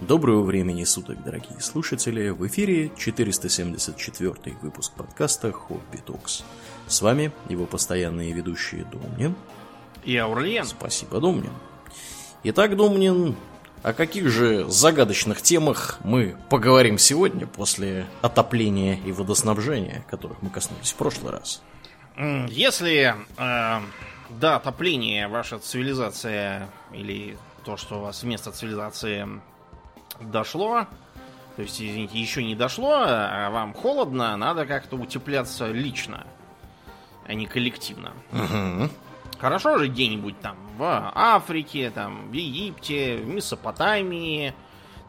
Доброго времени суток, дорогие слушатели! В эфире 474 выпуск подкаста «Хобби Токс». С вами его постоянные ведущие Домнин и Аурлиен. Спасибо, Домнин. Итак, Домнин, о каких же загадочных темах мы поговорим сегодня после отопления и водоснабжения, которых мы коснулись в прошлый раз? Если э, до отопления ваша цивилизация или то, что у вас вместо цивилизации дошло, то есть, извините, еще не дошло, а вам холодно, надо как-то утепляться лично, а не коллективно. Угу. Хорошо же где-нибудь там в Африке, там в Египте, в Месопотамии,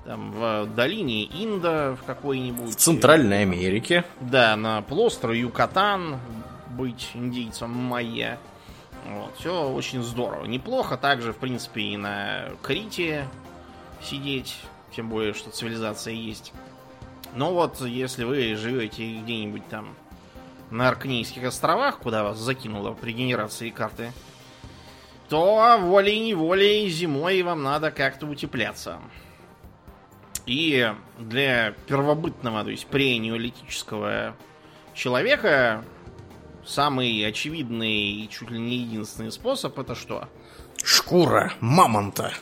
там в долине Инда в какой-нибудь. В Центральной Америке. Да, на полуострове Юкатан быть индейцем майя. Вот, все очень здорово. Неплохо также, в принципе, и на Крите сидеть, тем более, что цивилизация есть. Но вот, если вы живете где-нибудь там на Аркнейских островах, куда вас закинуло при генерации карты, то волей-неволей зимой вам надо как-то утепляться. И для первобытного, то есть преneolитического человека самый очевидный и чуть ли не единственный способ это что? Шкура мамонта.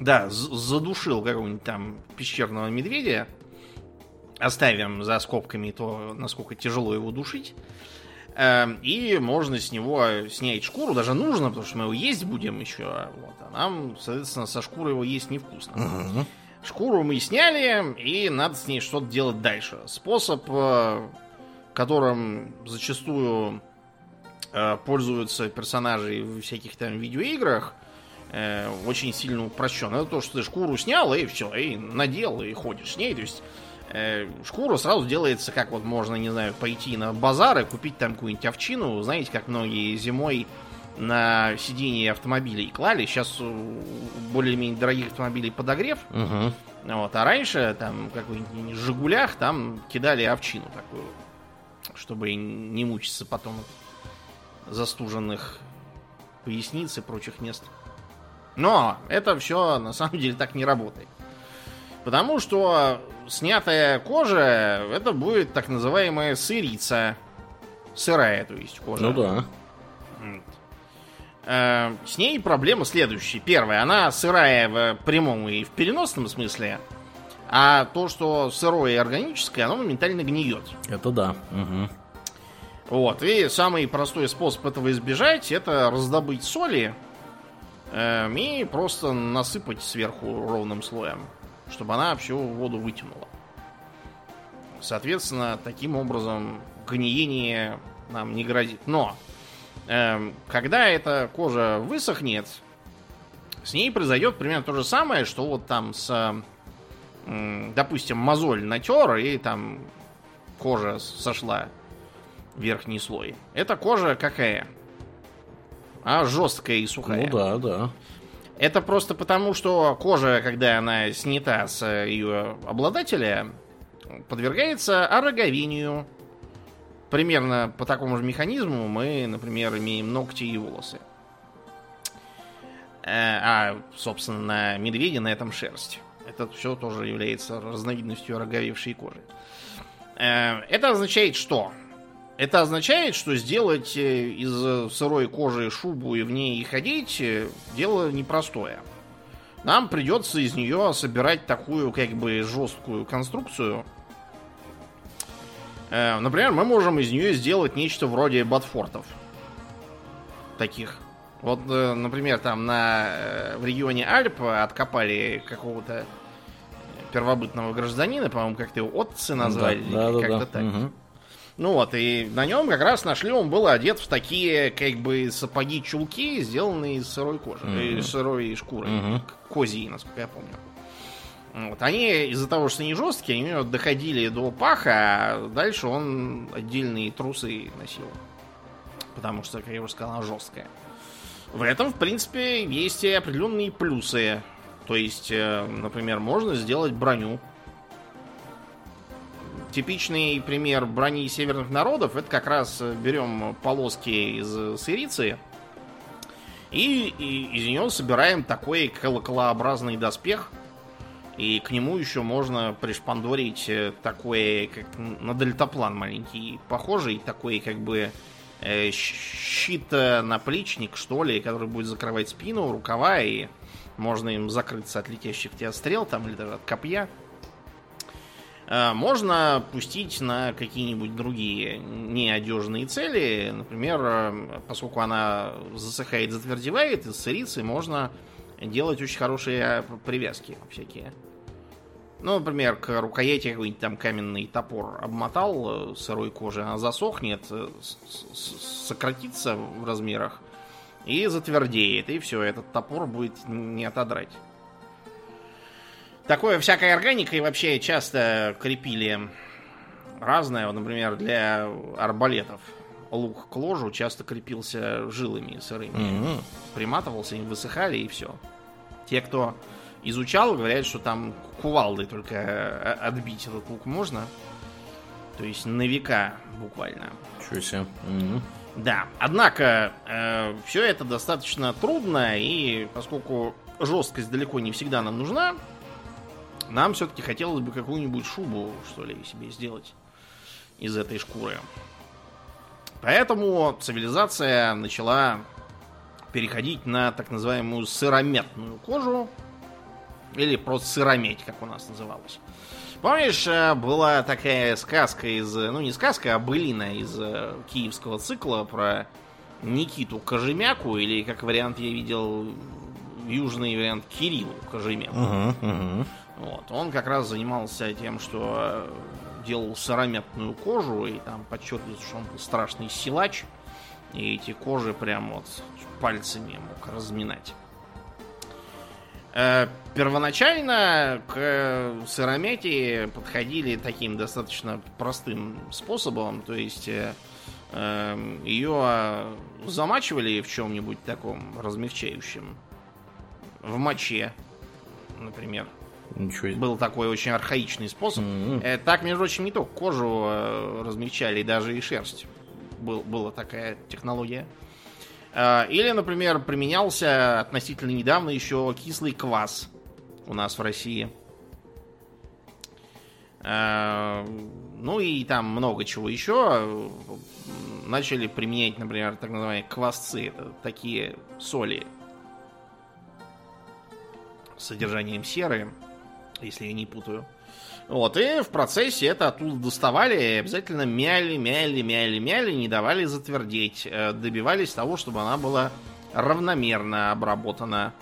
Да, задушил какого-нибудь там пещерного медведя, Оставим за скобками то, насколько тяжело его душить. Эм, и можно с него снять шкуру, даже нужно, потому что мы его есть будем еще. Вот, а нам, соответственно, со шкурой его есть невкусно. Угу. Шкуру мы сняли, и надо с ней что-то делать дальше. Способ, э, которым зачастую э, пользуются персонажи в всяких там видеоиграх, э, очень сильно упрощен. Это то, что ты шкуру снял, и все, и надел, и ходишь с ней. То есть э, шкуру сразу делается, как вот можно, не знаю, пойти на базар и купить там какую-нибудь овчину. Знаете, как многие зимой на сиденье автомобилей клали. Сейчас более-менее дорогих автомобилей подогрев. Угу. Вот, а раньше там какой-нибудь Жигулях там кидали овчину такую, чтобы не мучиться потом от застуженных поясниц и прочих мест. Но это все на самом деле так не работает. Потому что снятая кожа, это будет так называемая сырица. Сырая, то есть кожа. Ну да. Э, с ней проблема следующая. Первая, она сырая в прямом и в переносном смысле. А то, что сырое и органическое, оно моментально гниет. Это да. Угу. Вот. И самый простой способ этого избежать, это раздобыть соли и просто насыпать сверху ровным слоем чтобы она всю воду вытянула. Соответственно, таким образом гниение нам не грозит. Но э, когда эта кожа высохнет, с ней произойдет примерно то же самое, что вот там с, э, допустим, мозоль натер и там кожа сошла верхний слой. Эта кожа какая? А жесткая и сухая. Ну да, да. Это просто потому, что кожа, когда она снята с ее обладателя, подвергается ороговению. Примерно по такому же механизму мы, например, имеем ногти и волосы. Э, а, собственно, на медведе на этом шерсть. Это все тоже является разновидностью ороговевшей кожи. Э, это означает что? Это означает, что сделать э, из сырой кожи шубу и в ней ходить э, дело непростое. Нам придется из нее собирать такую как бы жесткую конструкцию. Э, например, мы можем из нее сделать нечто вроде ботфортов. Таких. Вот, например, там на, в регионе Альп откопали какого-то первобытного гражданина, по-моему, как-то его отцы назвали, да, да, как-то да, так. Угу. Ну вот, и на нем как раз нашли, он был одет в такие, как бы, сапоги-чулки, сделанные из сырой кожи, mm-hmm. из сырой шкуры, mm-hmm. козьей, насколько я помню. Вот, они из-за того, что они жесткие, они доходили до паха, а дальше он отдельные трусы носил. Потому что, как я уже сказал, она жесткая. В этом, в принципе, есть и определенные плюсы. То есть, э, например, можно сделать броню Типичный пример брони северных народов это как раз э, берем полоски из сырицы и, и из нее собираем такой колоколообразный доспех, И к нему еще можно пришпандорить э, такой, как на дельтаплан маленький, похожий, такой как бы э, щит-наплечник, что ли, который будет закрывать спину, рукава, и можно им закрыться от летящих тебя стрел там или даже от копья. Э, можно пустить на какие-нибудь другие неодежные цели. Например, э, поскольку она засыхает, затвердевает, из царицы можно делать очень хорошие привязки всякие. Ну, например, к рукояти какой-нибудь там каменный топор обмотал э, сырой кожи, она засохнет, сократится в размерах и затвердеет, и все, этот топор будет не отодрать. Такое всякой органикой вообще часто крепили разное. Вот, например, для арбалетов лук к ложу часто крепился жилами сырыми. Mm-hmm. Приматывался, им высыхали и все. Те, кто изучал, говорят, что там кувалдой только э, отбить этот лук можно. То есть на века буквально. Чего себе. Mm-hmm. Да, однако э, все это достаточно трудно, и поскольку жесткость далеко не всегда нам нужна, нам все-таки хотелось бы какую-нибудь шубу, что ли, себе сделать из этой шкуры. Поэтому цивилизация начала переходить на так называемую сырометную кожу, или просто сырометь, как у нас называлось. Помнишь, э, была такая сказка из... Ну, не сказка, а былина из э, киевского цикла про Никиту Кожемяку, или, как вариант, я видел южный вариант Кириллу Кожемяку. Uh-huh, uh-huh. Вот. Он как раз занимался тем, что э, делал сырометную кожу, и там подчеркивается, что он был страшный силач, и эти кожи прям вот пальцами мог разминать. Э, первоначально к сыромете подходили таким достаточно простым способом, то есть э, ее замачивали в чем-нибудь таком размягчающем, в моче, например. Ничего. Был такой очень архаичный способ. Mm-hmm. Так, между прочим, не только кожу э, размягчали, даже и шерсть. Был, была такая технология. Э, или, например, применялся относительно недавно еще кислый квас у нас в России. Ну и там много чего еще. Начали применять, например, так называемые квасцы. Это такие соли с содержанием серы если я не путаю. Вот, и в процессе это оттуда доставали и обязательно мяли, мяли, мяли, мяли, не давали затвердеть. Э, добивались того, чтобы она была равномерно обработана.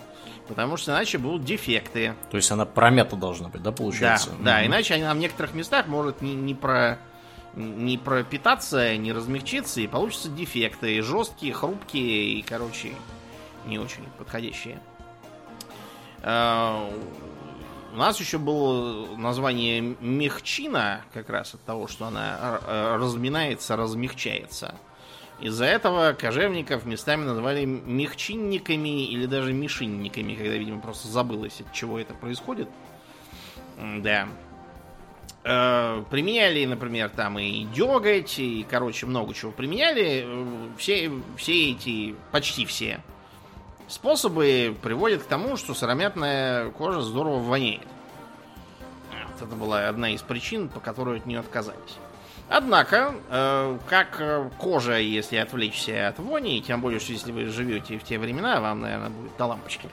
Потому что иначе будут дефекты. То есть она промята должна быть, да, получается? Да, да, иначе она в некоторых местах может не, не, про, не пропитаться, не размягчиться, и получатся дефекты. Жесткие, хрупкие и, короче, не очень подходящие. У нас еще было название мехчина, как раз от того, что она э, разминается, размягчается. Из-за этого кожевников местами называли мехчинниками или даже мишинниками, когда, видимо, просто забылось, от чего это происходит. Да. Э, применяли, например, там и деготь, и, короче, много чего применяли. Э, все, все эти, почти все способы приводят к тому, что сыромятная кожа здорово воняет. Вот это была одна из причин, по которой от нее отказались. Однако, э, как кожа, если отвлечься от вони, тем более, что если вы живете в те времена, вам, наверное, будет до лампочки.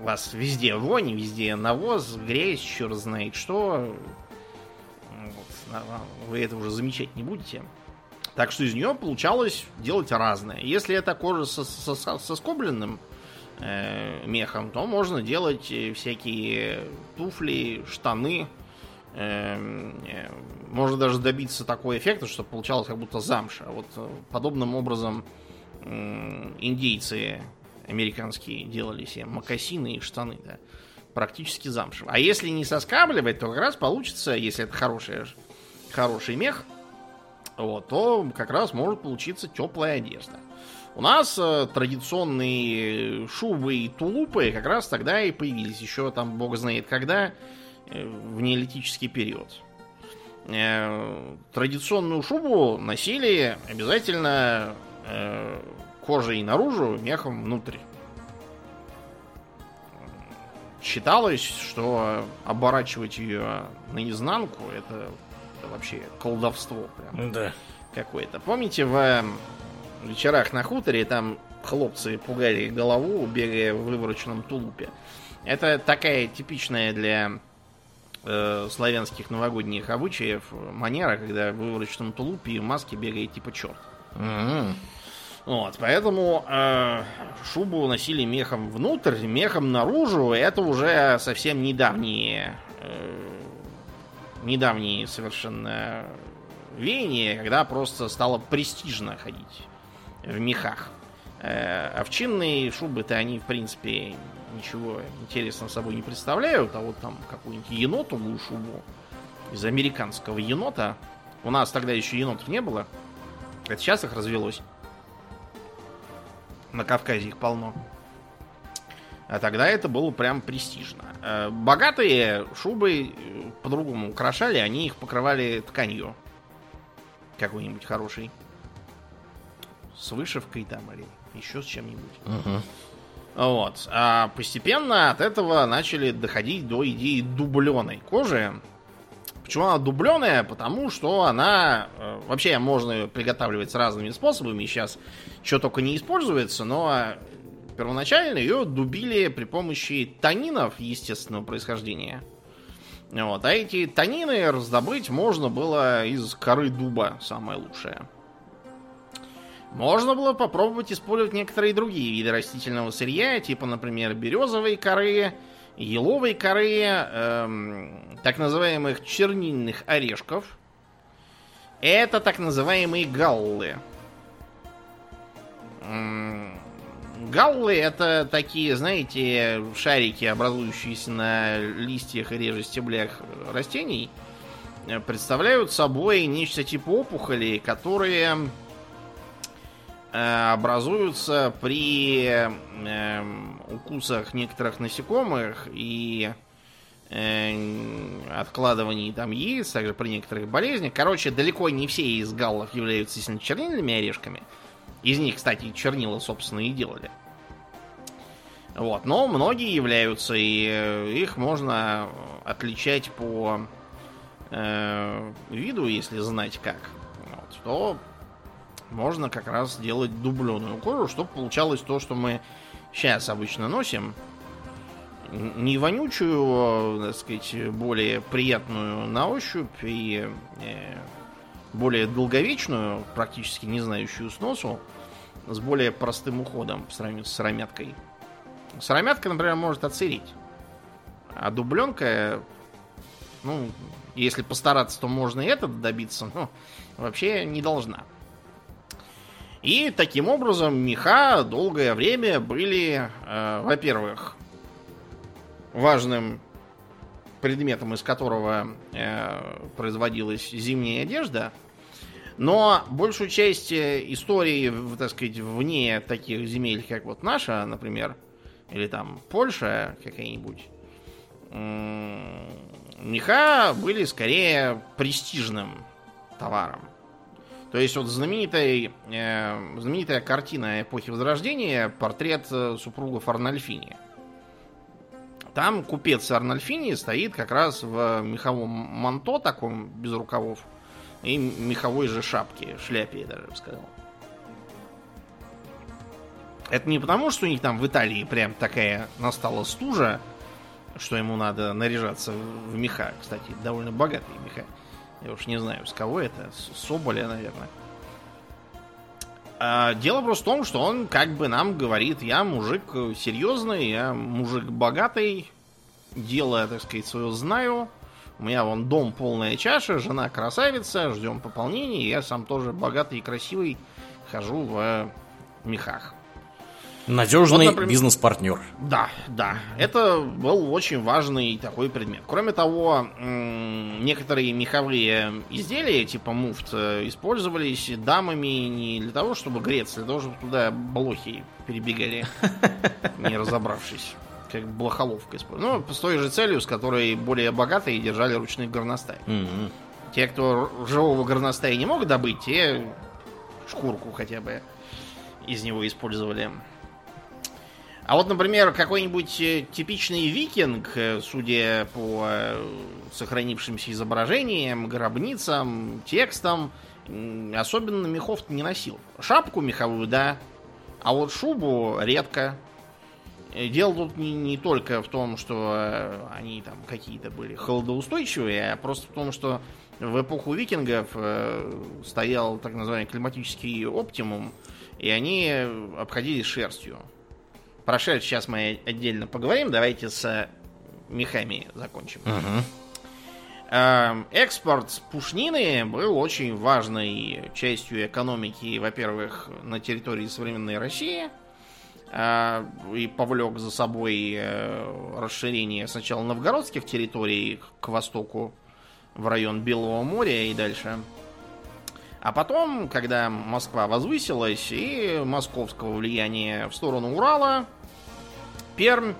У вас везде вони, везде навоз, грязь, черт знает что. Вот, вы это уже замечать не будете. Так что из нее получалось делать разное. Если это кожа со, со, со скобленным э, мехом, то можно делать э, всякие туфли, штаны. Э, э, можно даже добиться такого эффекта, что получалось как будто замша. Вот э, подобным образом э, индейцы американские делали себе макасины и штаны. Да, практически замша. А если не соскабливать, то как раз получится, если это хороший, хороший мех, вот, то как раз может получиться теплая одежда. У нас э, традиционные шубы и тулупы как раз тогда и появились. Еще там бог знает когда, э, в неолитический период. Э, традиционную шубу носили обязательно э, кожей наружу, мехом внутрь. считалось, что оборачивать ее наизнанку это, это вообще колдовство прям Да. какое-то. Помните в э, вечерах на хуторе там хлопцы пугали голову, бегая в вывороченном тулупе? Это такая типичная для э, славянских новогодних обычаев манера, когда в вывороченном тулупе и в маске бегает типа черт. М. Вот, поэтому э, шубу носили мехом внутрь, мехом наружу. Это уже совсем недавние, э, недавние совершенно веяния, когда просто стало престижно ходить в мехах. Э, овчинные шубы-то они, в принципе, ничего интересного собой не представляют, а вот там какую-нибудь енотовую шубу из американского енота. У нас тогда еще енотов не было. Это сейчас их развелось. На Кавказе их полно. А тогда это было прям престижно. Э, Богатые шубы э, по-другому украшали, они их покрывали тканью. Какой-нибудь хороший. С вышивкой там или еще с чем-нибудь. Мгм. Вот. А постепенно от этого начали доходить до идеи дубленой кожи. Почему она дубленая? Потому что она... э, вообще можно ее приготавливать с разными способами. Сейчас что только не используется, но первоначально ее дубили при помощи танинов естественного происхождения. Вот. А эти танины раздобыть можно было из коры дуба, самое лучшее. Можно было попробовать использовать некоторые другие виды растительного сырья, типа, например, березовой коры, еловой коры, эм, так называемых чернильных орешков. Это так называемые галлы. Галлы это такие, знаете, шарики, образующиеся на листьях и реже стеблях растений, э, представляют собой нечто типа опухолей, которые э, образуются при эм, укусах некоторых насекомых и э, откладывании там яиц, также при некоторых болезнях. Короче, далеко не все из галлов являются чернильными орешками. Из них, кстати, чернила, собственно, и делали. Вот, но многие являются, и э, их можно отличать по э, виду, если знать как. Вот, то можно как раз делать дубленую кожу, чтобы получалось то, что мы сейчас обычно носим. Не вонючую, так сказать, более приятную на ощупь и э, более долговечную, практически не знающую сносу, с более простым уходом по сравнению с сыромяткой. Сыромятка, например, может отсыреть. А дубленка, ну, если постараться, то можно и это добиться, но вообще не должна. И таким образом меха долгое время были, э, во-первых, важным предметом, из которого э, производилась зимняя одежда, но большую часть э, истории, так сказать, вне таких земель, как вот наша, например, или там Польша какая-нибудь, меха были скорее престижным товаром. То есть вот знаменитая, э, знаменитая картина эпохи Возрождения портрет э, супругов Арнольфини. Там купец Арнольфини стоит как раз в меховом манто таком без рукавов и меховой же шапке, шляпе, я даже бы сказал. Это не потому, что у них там в Италии прям такая настала стужа, что ему надо наряжаться в меха. Кстати, довольно богатые меха. Я уж не знаю, с кого это. С Соболя, наверное. А, дело просто в том, что он как бы нам говорит, я мужик серьезный, я мужик богатый, дело, так сказать, свое знаю. У меня вон дом полная чаша, жена красавица, ждем пополнения. Я сам тоже богатый и красивый, хожу в мехах. Надежный Вот, например- бизнес-партнер. Да, да. Это был очень важный такой предмет. Кроме того, некоторые меховые изделия, типа муфт, э, использовались дамами не для того, чтобы греться, а для того, чтобы туда блохи перебегали, не разобравшись. Как блохоловка использовали. Ну, с той же целью, с которой более богатые держали ручных горностай. Мгм. Те, кто живого горностая не мог добыть, те шкурку хотя бы из него использовали. А вот, например, какой-нибудь э, типичный викинг, э, судя по э, сохранившимся изображениям, гробницам, текстам, особенно мехов не носил. Шапку меховую, да, а вот шубу редко. Дело тут не, не только в том, что они там какие-то были холодоустойчивые, а просто в том, что в эпоху викингов стоял так называемый климатический оптимум, и они обходились шерстью. Про шерсть сейчас мы отдельно поговорим. Давайте с мехами закончим. Угу. Экспорт пушнины был очень важной частью экономики, во-первых, на территории современной России а, и повлек за собой э, расширение сначала новгородских территорий к востоку в район Белого моря и дальше. А потом, когда Москва возвысилась и московского влияния в сторону Урала, Пермь,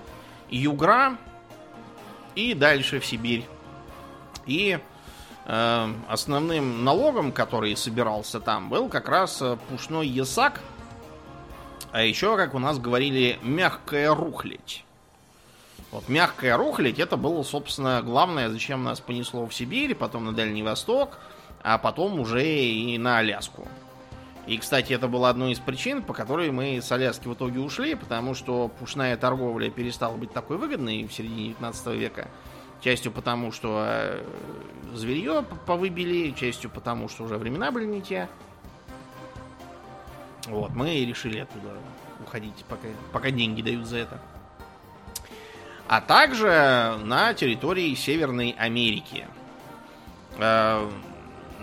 Югра и дальше в Сибирь. И э, основным налогом, который собирался там, был как раз э, пушной ясак, а еще, как у нас говорили, мягкая рухлядь. Вот мягкая рухлядь это было, собственно, главное, зачем нас понесло в Сибирь, потом на Дальний Восток – а потом уже и на Аляску. И, кстати, это была одной из причин, по которой мы с Аляски в итоге ушли, потому что пушная торговля перестала быть такой выгодной в середине 19 века. Частью потому, что э, зверье повыбили, частью потому, что уже времена были не те. Вот, мы решили оттуда уходить, пока, пока деньги дают за это. А также на территории Северной Америки.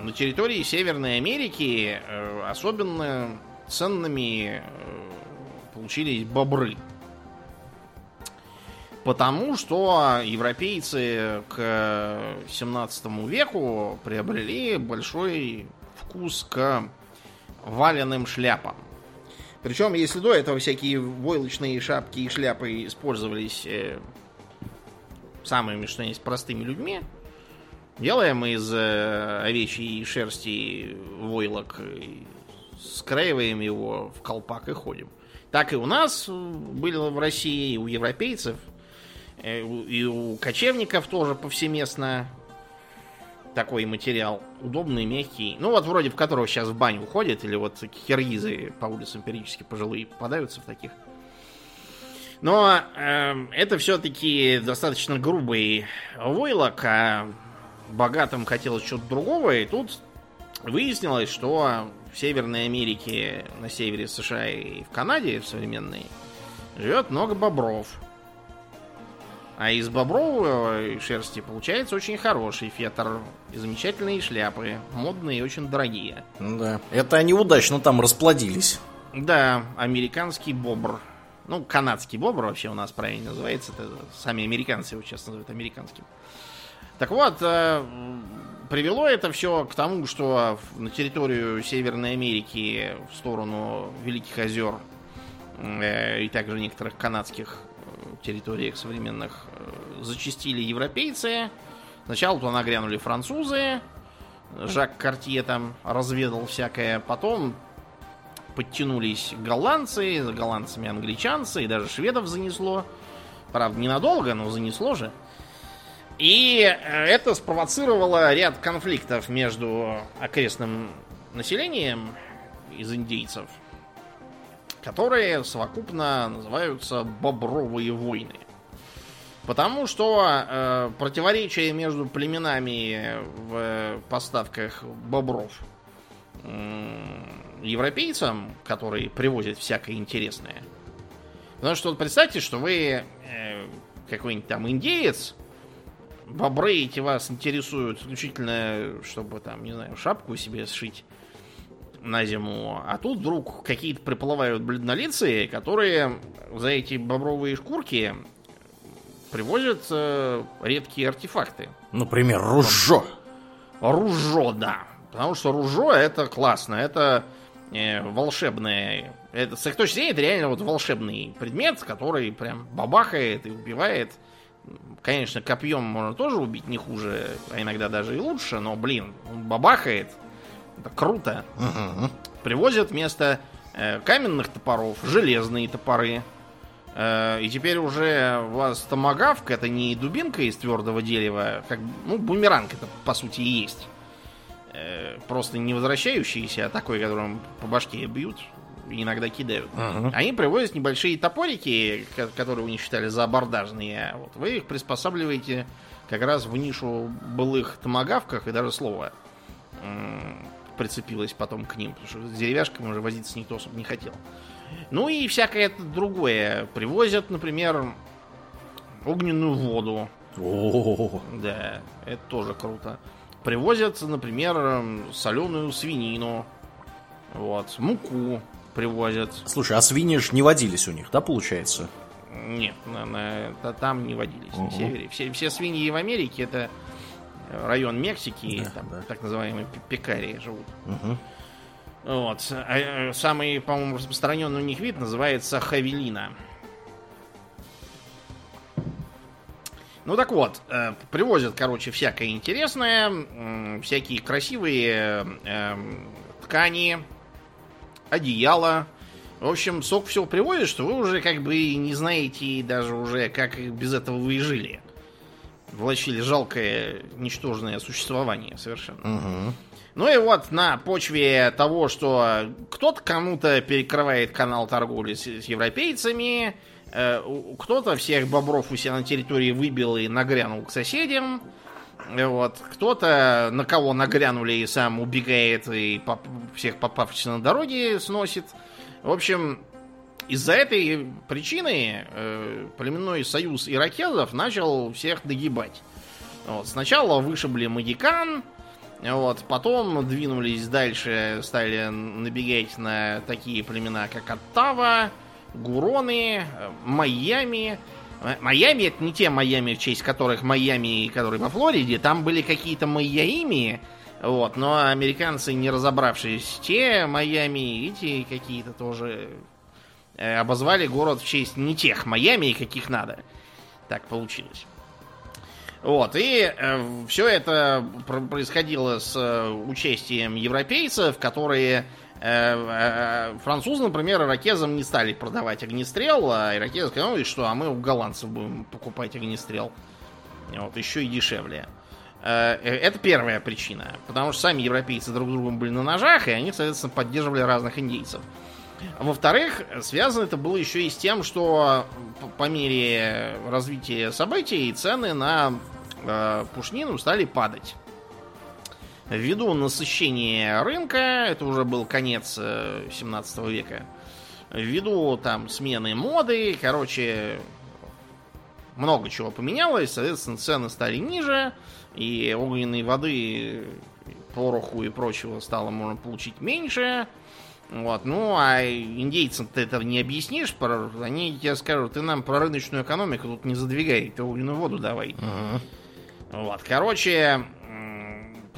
На территории Северной Америки э, особенно ценными э, получились бобры. Потому что европейцы к 17 веку приобрели большой вкус к валенным шляпам. Причем, если до этого всякие войлочные шапки и шляпы использовались э, самыми, что есть, простыми людьми, Делаем из э, овечьей шерсти войлок, скраиваем его в колпак и ходим. Так и у нас было в России, и у европейцев, э, и у кочевников тоже повсеместно такой материал. Удобный, мягкий. Ну вот вроде в которого сейчас в баню уходят, или вот киргизы по улицам периодически пожилые попадаются в таких. Но э, это все-таки достаточно грубый войлок, а богатым хотелось чего-то другого, и тут выяснилось, что в Северной Америке, на севере США и в Канаде в современной живет много бобров. А из бобровой шерсти получается очень хороший фетр. И замечательные шляпы. Модные и очень дорогие. Да. Это они удачно там расплодились. Да, американский бобр. Ну, канадский бобр вообще у нас правильно называется. Это сами американцы его часто называют американским. Так вот, э, привело это все к тому, что на территорию Северной Америки в сторону Великих озер э, и также некоторых канадских э, территориях современных зачистили европейцы. Сначала туда нагрянули французы. Жак Картье там разведал всякое. Потом подтянулись голландцы, за голландцами англичанцы, и даже шведов занесло. Правда, ненадолго, но занесло же. И э, это спровоцировало ряд конфликтов между окрестным населением из индейцев, которые совокупно называются бобровые войны. Потому что э, противоречие между племенами в поставках бобров э, европейцам, которые привозят всякое интересное. Потому что вот представьте, что вы э, какой-нибудь там индеец, бобры эти вас интересуют исключительно, чтобы там, не знаю, шапку себе сшить на зиму. А тут вдруг какие-то приплывают бледнолицые, которые за эти бобровые шкурки привозят э, редкие артефакты. Например, ружо. Ружо, да. Потому что ружо это классно, это э, волшебное. Это, с их точки зрения, это реально вот волшебный предмет, который прям бабахает и убивает Конечно, копьем можно тоже убить не хуже, а иногда даже и лучше, но, блин, он бабахает. Это круто. Угу. Привозят вместо э, каменных топоров железные топоры. Э, и теперь уже у вас томагавк это не дубинка из твердого дерева, как ну бумеранг это по сути и есть. Э, просто не возвращающийся, а такой, которым по башке бьют иногда кидают. Ага. Они привозят небольшие топорики, ко- которые вы не считали за абордажные. Вот. Вы их приспосабливаете как раз в нишу былых томагавках, и даже слово прицепилось потом к ним, потому что с деревяшками уже возиться никто особо не хотел. Ну и всякое это другое. Привозят, например, огненную воду. О, Да, это тоже круто. Привозят, например, соленую свинину. Вот, муку привозят. Слушай, а свиньи ж не водились у них, да, получается? Нет, на- на- та- там не водились на Мгм. севере. Все, все свиньи в Америке это район Мексики, Да, там да. так называемые пе- пекари живут. Мгм. Вот. А, э, Самый, по-моему, распространенный у них вид называется хавелина. Ну так вот, э, привозят, короче, всякое интересное, м, всякие красивые эм, ткани, одеяла. В общем, сок всего привозят, что вы уже как бы не знаете даже уже, как без этого вы и жили. Влачили жалкое, ничтожное существование совершенно. Мгм. Ну и вот на почве того, что кто-то кому-то перекрывает канал торговли с, с европейцами, э, кто-то всех бобров у себя на территории выбил и нагрянул к соседям, вот, кто-то на кого нагрянули и сам убегает и поп- всех попавшихся на дороге сносит. В общем, из-за этой причины э, племенной союз иракезов начал всех нагибать. Вот, сначала вышибли Магикан, вот, потом двинулись дальше, стали набегать на такие племена, как Оттава, Гуроны, э, Майами. Э, Майами это не те Майами, в честь которых Майами, которые во Флориде, там были какие-то Майяими, вот, но американцы, не разобравшись, те Майами, эти какие-то тоже э, обозвали город в честь не тех Майами, каких надо. Так получилось. Вот, и все это пр- происходило с э, участием европейцев, которые э, э, французы, например, иракезам не стали продавать огнестрел, а иракезы сказали, «Ну и что, а мы у голландцев будем покупать огнестрел. Вот, еще и дешевле. Э, э, Это первая причина, потому что сами европейцы друг с другом были на ножах, и они, соответственно, поддерживали разных индейцев. Во-вторых, связано это было еще и с тем, что по мере развития событий цены на э, пушнину стали падать. Ввиду насыщения рынка, это уже был конец э, 17 века, ввиду там смены моды, короче, много чего поменялось, соответственно, цены стали ниже, и огненной воды, пороху и прочего стало можно получить меньше. Вот, ну, а индейцам ты этого не объяснишь, про- они тебе скажут, ты нам про рыночную экономику тут не задвигай, ты огненную воду давай. Мгм. Вот, короче,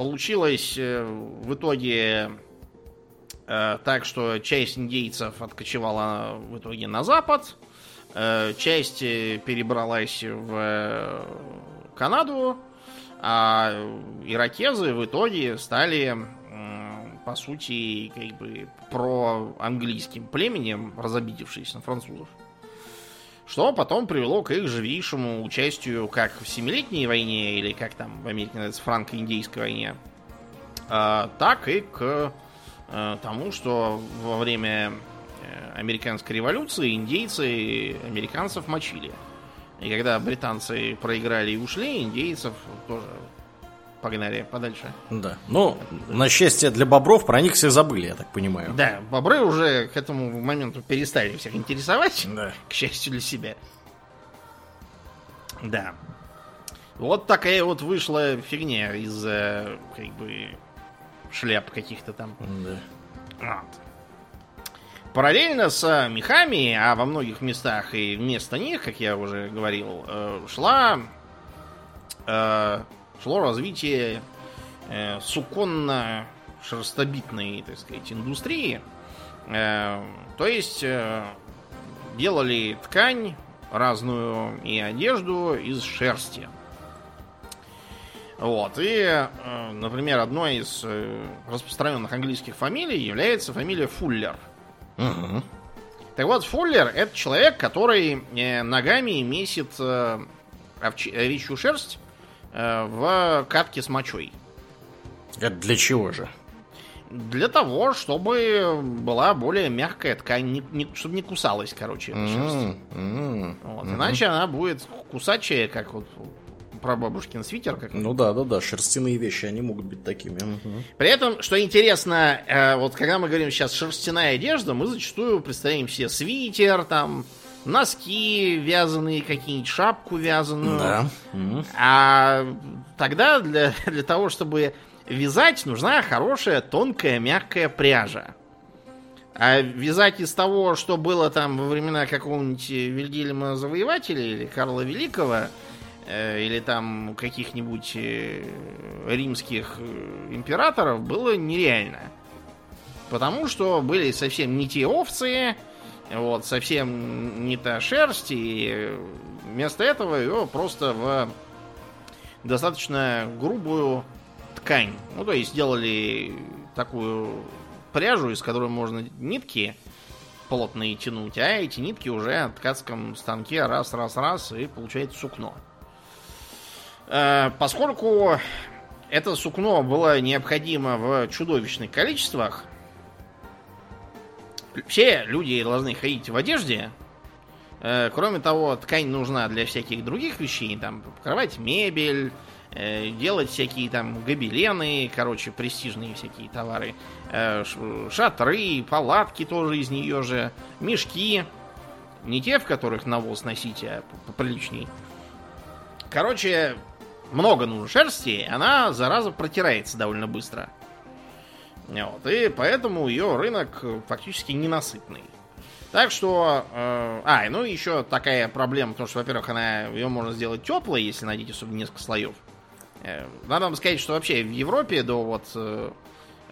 получилось э, в итоге э, так, что часть индейцев откочевала в итоге на запад, э, часть перебралась в Канаду, а иракезы в итоге стали, по сути, как бы проанглийским племенем, разобидевшись на французов. Что потом привело к их живейшему участию как в Семилетней войне, или как там в Америке называется, франко-индейской войне, а, так и к э, тому, что во время э, американской революции индейцы американцев мочили. И когда британцы проиграли и ушли, индейцев тоже погнали подальше. Да. Ну, на счастье для бобров про них все забыли, я так понимаю. Да, бобры уже к этому моменту перестали всех интересовать. Да. к счастью для себя. Да. Вот такая вот вышла фигня из э, как бы шляп каких-то там. Да. Вот. Параллельно с мехами, а во многих местах и вместо них, как я уже говорил, э, шла э, шло развитие э, суконно-шерстобитной, так сказать, индустрии. Э, то есть э, делали ткань разную и одежду из шерсти. Вот. И, э, например, одной из э, распространенных английских фамилий является фамилия Фуллер. Мгм. Так вот, фуллер это человек, который э, ногами месит овечью шерсть в катке с мочой. Это для чего же? Для того, чтобы была более мягкая ткань, не- не- чтобы не кусалась, короче, шерсть. М, м, Вот, мгм. Иначе она будет кусачая, как вот про бабушкин свитер. Как... Ну да, да, да, шерстяные вещи, они могут быть такими. мгм. При этом, что интересно, э, вот когда мы говорим сейчас шерстяная одежда, мы зачастую представляем себе свитер, там, носки вязаные какие-нибудь, шапку вязаную. Да. А тогда для, для того, чтобы вязать, нужна хорошая, тонкая, мягкая пряжа. А вязать из того, что было там во времена какого-нибудь Вильгельма Завоевателя или Карла Великого, э, или там каких-нибудь э, римских э, императоров, было нереально. Потому что были совсем не те овцы, вот, совсем не та шерсть, и вместо этого ее просто в достаточно грубую ткань. Ну, то есть сделали такую пряжу, из которой можно нитки плотные тянуть, а эти нитки уже на ткацком станке раз, раз, раз, и получается сукно. Э, Поскольку это сукно было необходимо в чудовищных количествах, все люди должны ходить в одежде. Э, Кроме того, ткань нужна для всяких других вещей, там, покрывать мебель, э, делать всякие там гобелены, короче, престижные всякие товары, э, шатры, палатки тоже из нее же, мешки, не те, в которых навоз носить, а поприличней. Короче, много нужно шерсти, она, зараза, протирается довольно быстро. Вот, и поэтому ее рынок э, фактически ненасытный. Так что, э, а, ну еще такая проблема, потому что, во-первых, она ее можно сделать теплой, если надеть особенно несколько слоев. Э, Надо вам сказать, что вообще в Европе до вот э,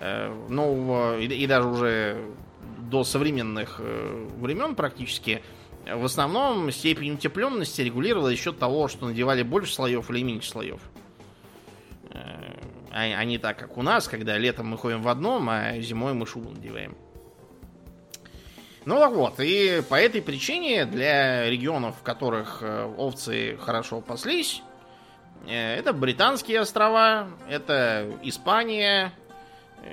э, нового и, и даже уже до современных э, времен практически э, в основном степень утепленности регулировалась счет того, что надевали больше слоев или меньше слоев. А, не так, как у нас, когда летом мы ходим в одном, а зимой мы шубу надеваем. Ну вот, и по этой причине для регионов, в которых э, овцы хорошо паслись, э, это британские острова, это Испания,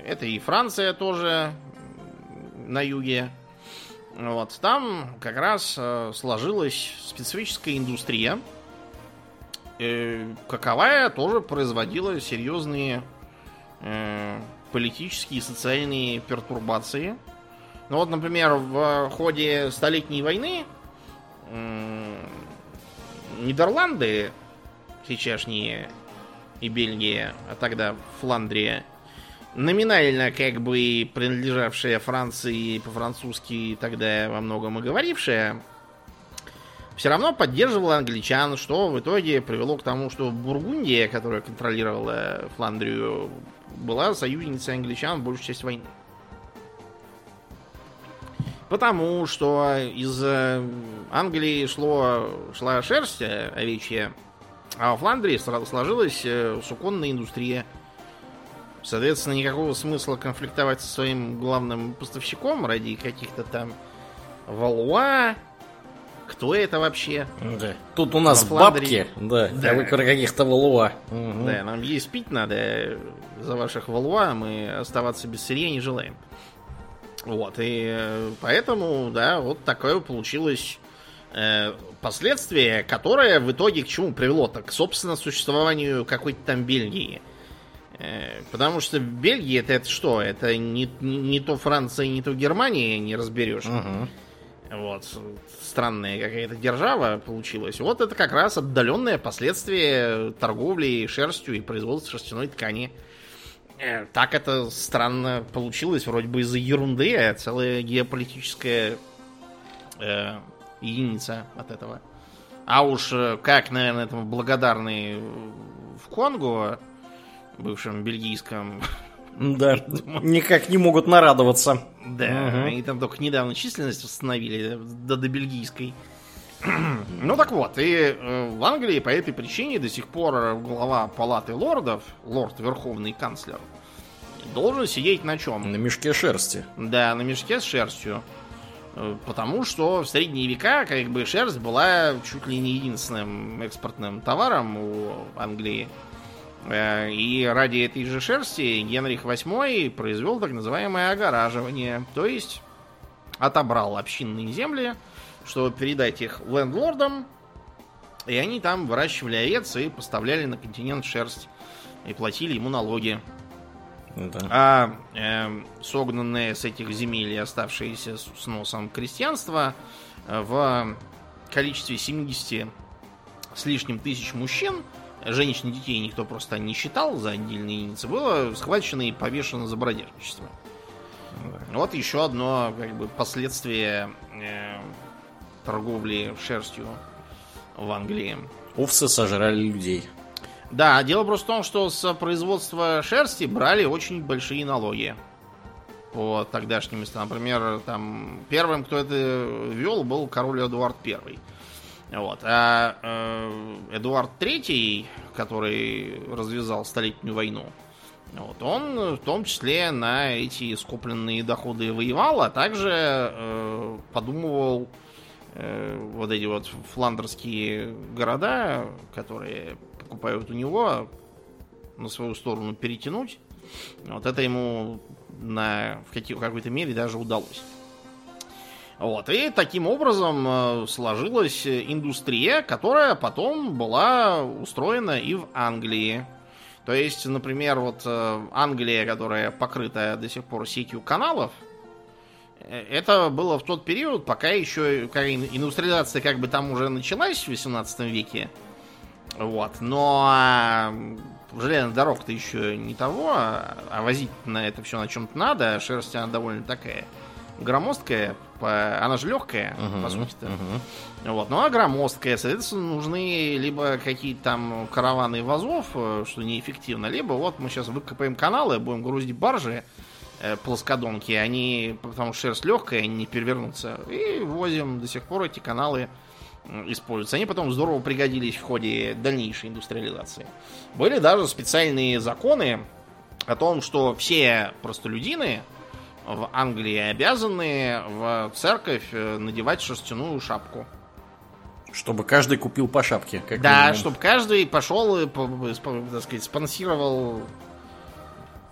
это и Франция тоже на юге. Вот, там как раз э, сложилась специфическая индустрия, э, каковая тоже производила серьезные э, политические и социальные пертурбации. Ну вот, например, в ходе Столетней войны м, Нидерланды, сейчасшние и Бельгия, а тогда Фландрия, номинально как бы принадлежавшая Франции по-французски тогда во многом и говорившая, все равно поддерживала англичан, что в итоге привело к тому, что Бургундия, которая контролировала Фландрию, была союзницей англичан большую часть войны. Потому что из э, Англии шло, шла шерсть э, овечья, а во Фландрии сложилась э, суконная индустрия. Соответственно, никакого смысла конфликтовать со своим главным поставщиком ради каких-то там валуа. Кто это вообще? Да. Тут у нас бабки, да, Да. а вы про каких-то валуа. Мгм. Да, нам есть пить надо. За ваших валуа мы оставаться без сырья не желаем. Вот, и э, поэтому, да, вот такое получилось э, последствие, которое в итоге к чему привело? Так, собственно, существованию какой-то там Бельгии. Э, потому что Бельгия это, это что? Это не, не, то Франция, не то Германия, не разберешь. Мгм. Вот, странная какая-то держава получилась. Вот это как раз отдаленное последствие торговли шерстью и производства шерстяной ткани. Э, Так это странно получилось, вроде бы из-за ерунды, а целая геополитическая э, единица от этого. А уж э, как, наверное, этому благодарны в Конго, бывшем бельгийском Да, никак не могут нарадоваться. Да, Мгм. они там только недавно численность восстановили до, до бельгийской. ну так вот, и э, в Англии по этой причине до сих пор глава палаты лордов, лорд верховный канцлер, должен сидеть на чем? На мешке шерсти. Да, на мешке с шерстью. Э, потому что в средние века как бы шерсть была чуть ли не единственным экспортным товаром у Англии. Э, и ради этой же шерсти Генрих VIII произвел так называемое огораживание. То есть отобрал общинные земли, чтобы передать их лендлордам, и они там выращивали овец и поставляли на континент шерсть и платили ему налоги. Да. А э, согнанные с этих земель и оставшиеся с носом крестьянства э, в количестве 70 с лишним тысяч мужчин, женщин и детей никто просто не считал за отдельные единицы, было схвачено и повешено за бродяжничество. Да. Вот еще одно как бы последствие э, торговли шерстью в Англии. Овцы сожрали людей. Да, дело просто в том, что с производства шерсти брали очень большие налоги по тогдашним местам. Например, там первым, кто это вел, был король Эдуард I. Вот. А э, Эдуард III, который развязал столетнюю войну, вот, он в том числе на эти скопленные доходы воевал, а также э, подумывал э, вот эти вот фландерские города, которые покупают у него, на свою сторону перетянуть. Вот это ему на, в, какой- в какой-то мере даже удалось. Вот. И таким образом э, сложилась индустрия, которая потом была устроена и в Англии. То есть, например, вот э, Англия, которая покрыта до сих пор сетью каналов, э, это было в тот период, пока еще индустриализация как бы там уже началась в 18 веке. Вот. Но а, железных дорог-то еще не того, а, а возить на это все на чем-то надо. Шерсть она довольно такая громоздкая, по... она же легкая, uh-huh, по сути-то. Uh-huh. Вот. Ну а громоздкая, соответственно, нужны либо какие-то там караваны вазов, э, что неэффективно, либо вот мы сейчас выкопаем каналы, будем грузить баржи, э, плоскодонки, они, потому что шерсть легкая, они не перевернутся, и возим до сих пор эти каналы используются. Они потом здорово пригодились в ходе дальнейшей индустриализации. Были даже специальные законы о том, что все простолюдины в Англии обязаны в церковь э, надевать шерстяную шапку. Чтобы каждый купил по шапке. Как да, минимум. чтобы каждый пошел и, так сказать, спонсировал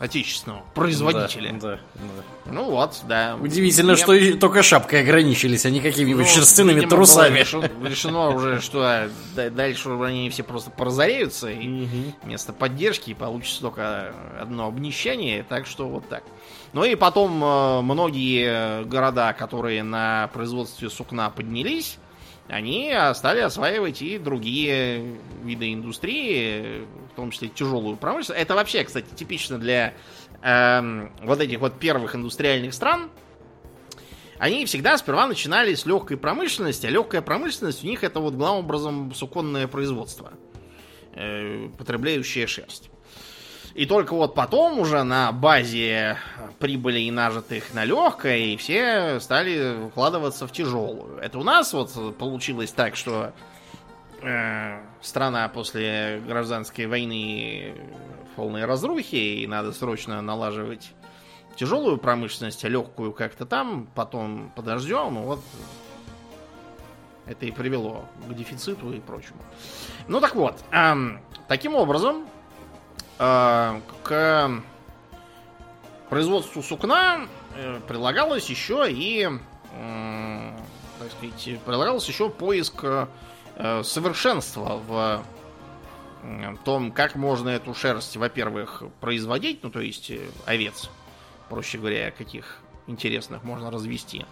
отечественного производителя. Да, да, Ну вот, да. Удивительно, Мне... что только шапкой ограничились, а не какими-нибудь ну, шерстяными видимо, трусами. Решено, решено уже, что дальше они все просто поразоряются, и вместо поддержки получится только одно обнищание, так что вот так. Ну и потом э, многие города, которые на производстве сукна поднялись, они стали осваивать и другие виды индустрии, в том числе тяжелую промышленность. Это вообще, кстати, типично для э, вот этих вот первых индустриальных стран. Они всегда сперва начинали с легкой промышленности, а легкая промышленность у них это вот главным образом суконное производство, э, потребляющее шерсть. И только вот потом уже на базе прибыли нажитых на легкой все стали вкладываться в тяжелую. Это у нас вот получилось так, что э, страна после гражданской войны в полной разрухе, и надо срочно налаживать тяжелую промышленность, а легкую как-то там, потом подождем, вот это и привело к дефициту и прочему. Ну так вот, эм, таким образом, к производству сукна э, прилагалось еще и, так сказать, прилагалось еще поиск э, совершенства в том, как можно эту шерсть, во-первых, производить, ну, то есть овец, проще говоря, каких интересных можно развести,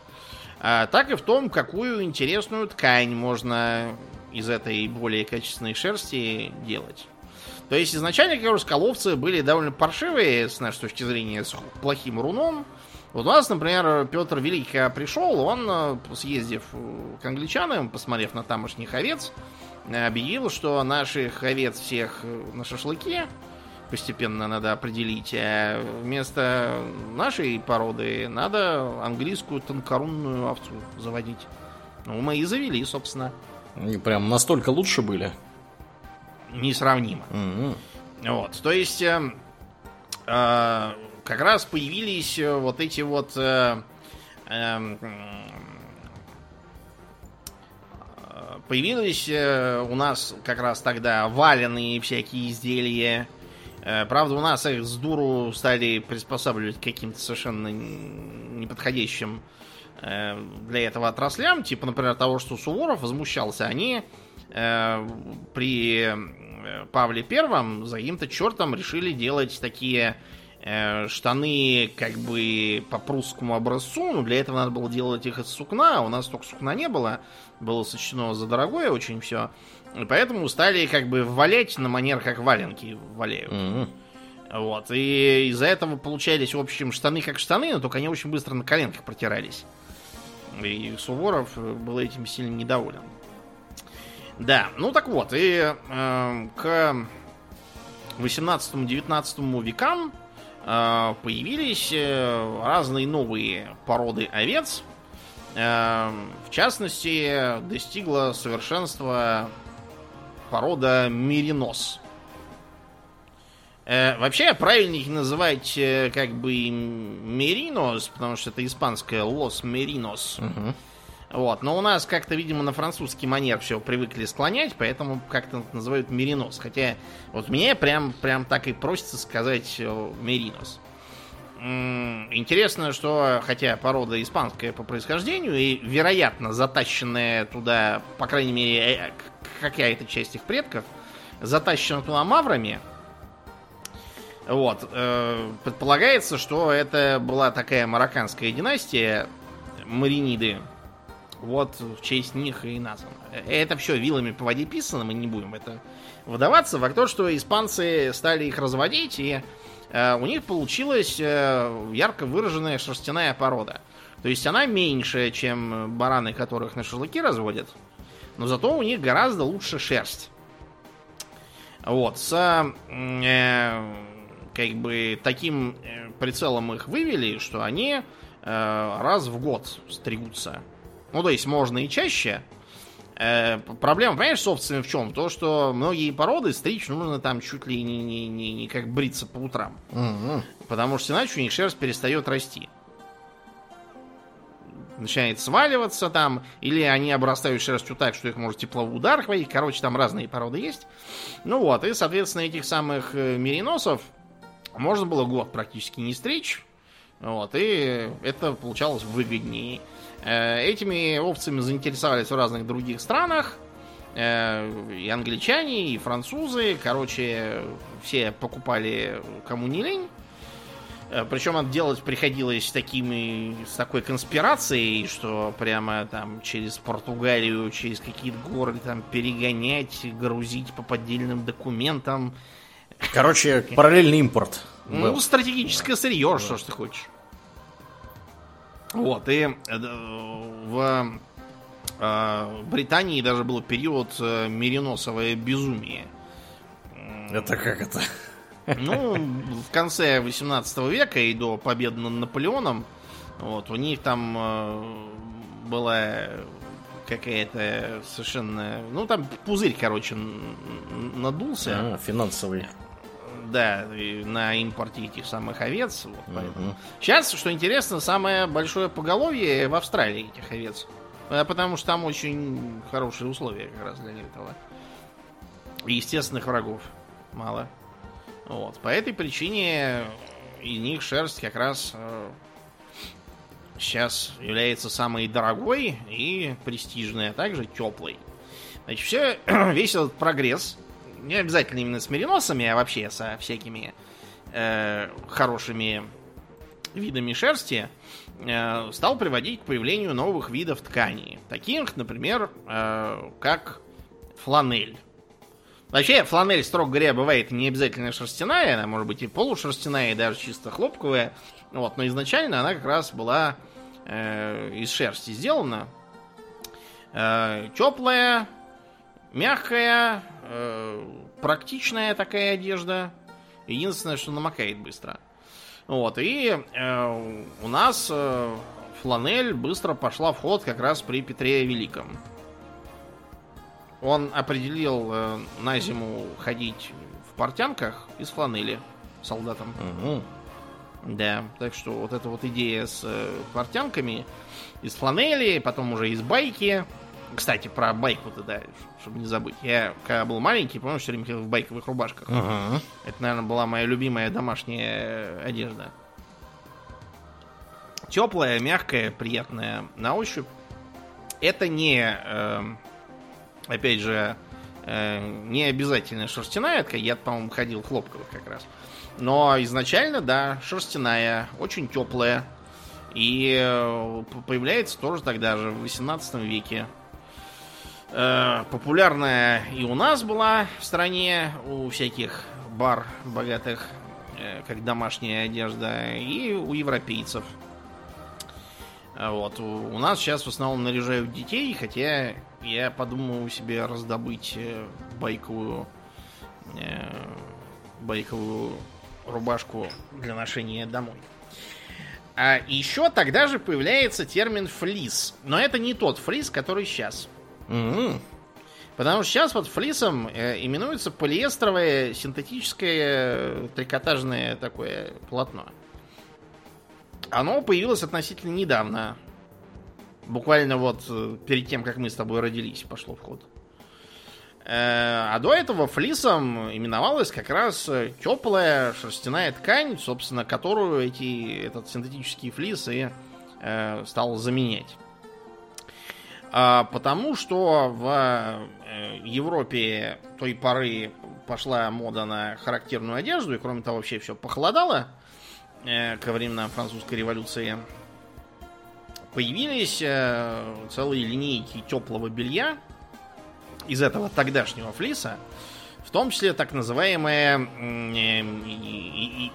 а так и в том, какую интересную ткань можно из этой более качественной шерсти делать. То есть изначально, как скаловцы были довольно паршивые, с нашей точки зрения, с плохим руном. Вот у нас, например, Петр Великий, пришел, он, э, съездив к англичанам, посмотрев на тамошних овец, объявил, что наших овец всех э, на шашлыке постепенно надо определить, а вместо нашей породы надо английскую тонкорунную овцу заводить. Ну, мы и завели, собственно. Они прям настолько лучше были несравнимо. Mm-hmm. Вот, то есть э, э, как раз появились э, вот эти вот э, э, появились э, у нас как раз тогда валенные всякие изделия. Э, правда, у нас их с дуру стали приспосабливать к каким-то совершенно неподходящим э, для этого отраслям. Типа, например, того, что Суворов возмущался. Они э, при э, Павле Первом за каким-то чертом решили делать такие Э, штаны как бы по прусскому образцу, но для этого надо было делать их из сукна, а у нас только сукна не было, было сочтено за дорогое очень все, и поэтому стали как бы валять на манер, как валенки валяют. Mm-hmm. Вот, и из-за этого получались, в общем, штаны как штаны, но только они очень быстро на коленках протирались. И Суворов был этим сильно недоволен. Да, ну так вот, и э, к 18-19 векам Э, появились э, разные новые породы овец. Э, в частности, достигла совершенства порода меринос. Вообще, правильно их называть как бы меринос, потому что это испанское лос меринос. Угу. Вот. Но у нас как-то, видимо, на французский манер все привыкли склонять, поэтому как-то называют меринос. Хотя вот мне прям, прям так и просится сказать э, меринос. Интересно, что хотя порода испанская по происхождению и, вероятно, затащенная туда, по крайней мере, э, какая-то часть их предков, затащена туда маврами, вот, э, предполагается, что это была такая марокканская династия, мариниды, вот в честь них и названо. Это все вилами по воде писано, мы не будем это выдаваться. Факт то, что испанцы стали их разводить, и э, у них получилась э, ярко выраженная шерстяная порода. То есть она меньше, чем бараны, которых на шашлыки разводят, но зато у них гораздо лучше шерсть. Вот, с э, как бы таким э, прицелом их вывели, что они э, раз в год стригутся. Ну, то есть можно и чаще. Э, проблема, понимаешь, с овцами в чем? То, что многие породы стричь нужно там чуть ли не, не, не, не как бриться по утрам. Угу. Потому что иначе у них шерсть перестает расти. Начинает сваливаться там, или они обрастают шерстью так, что их может тепловой удар хватить. Короче, там разные породы есть. Ну вот, и, соответственно, этих самых э, мериносов можно было год практически не стричь. Вот, и это получалось выгоднее. Э, этими овцами заинтересовались в разных других странах. Э, и англичане, и французы. Короче, все покупали кому не лень. Э, Причем это делать приходилось такими, с такой конспирацией, что прямо там через Португалию, через какие-то горы там перегонять, грузить по поддельным документам. Короче, параллельный импорт. Ну, стратегическое сырье, что ж ты хочешь. Вот, и э, в э, Британии даже был период э, мериносовое безумие. Это как это? Ну, в конце 18 века и до победы над Наполеоном, вот, у них там была какая-то совершенно... Ну, там пузырь, короче, надулся. А, финансовый да, на импорте этих самых овец. Вот, поэтому. Сейчас, что интересно, самое большое поголовье в Австралии этих овец. Э, потому что там очень хорошие условия как раз для этого. И естественных врагов мало. Вот. По этой причине из них шерсть как раз э, сейчас является самой дорогой и престижной, а также теплой. Значит, все, весь этот прогресс не обязательно именно с мериносами, а вообще со всякими э, хорошими видами шерсти, э, стал приводить к появлению новых видов тканей. Таких, например, э, как фланель. Вообще, фланель, строго говоря, бывает не обязательно шерстяная, она может быть и полушерстяная, и даже чисто хлопковая. Вот, но изначально она как раз была э, из шерсти сделана. Э, теплая, мягкая, практичная такая одежда. Единственное, что намокает быстро. Вот, и э, у нас э, фланель быстро пошла в ход как раз при Петре Великом. Он определил э, на зиму ходить в портянках из фланели солдатам. Угу. Да, так что вот эта вот идея с э, портянками из фланели, потом уже из байки, Кстати, про байку-то, да, чтобы не забыть. Я, когда был маленький, помню, все время ходил в байковых рубашках. Ага. Это, наверное, была моя любимая домашняя одежда. Теплая, мягкая, приятная на ощупь. Это не, э, опять же, э, не обязательно шерстяная ткань. Я, по-моему, ходил в хлопковых как раз. Но изначально, да, шерстяная, очень теплая. И э, появляется тоже тогда же, в 18 веке. Э, популярная и у нас была в стране, у всяких бар богатых, э, как домашняя одежда, и у европейцев. А Вот. У, нас сейчас в основном наряжают детей, хотя я подумал себе раздобыть э, байковую байковую рубашку для ношения домой. А еще тогда же появляется термин флис. Но это не тот флис, который сейчас. М, Потому что сейчас вот флисом э, именуется полиэстровое синтетическое э, трикотажное такое полотно. Оно появилось относительно недавно. Буквально вот э, перед тем, как мы с тобой родились, пошло в ход. Э, А до этого флисом именовалась как раз э, теплая шерстяная ткань, собственно, которую эти, этот синтетический флис и э, стал заменять. А, потому что в э, Европе той поры пошла мода на характерную одежду, и кроме того, вообще все похолодало э, ко временам французской революции. Появились э, целые линейки теплого белья из этого тогдашнего флиса, в том числе так называемое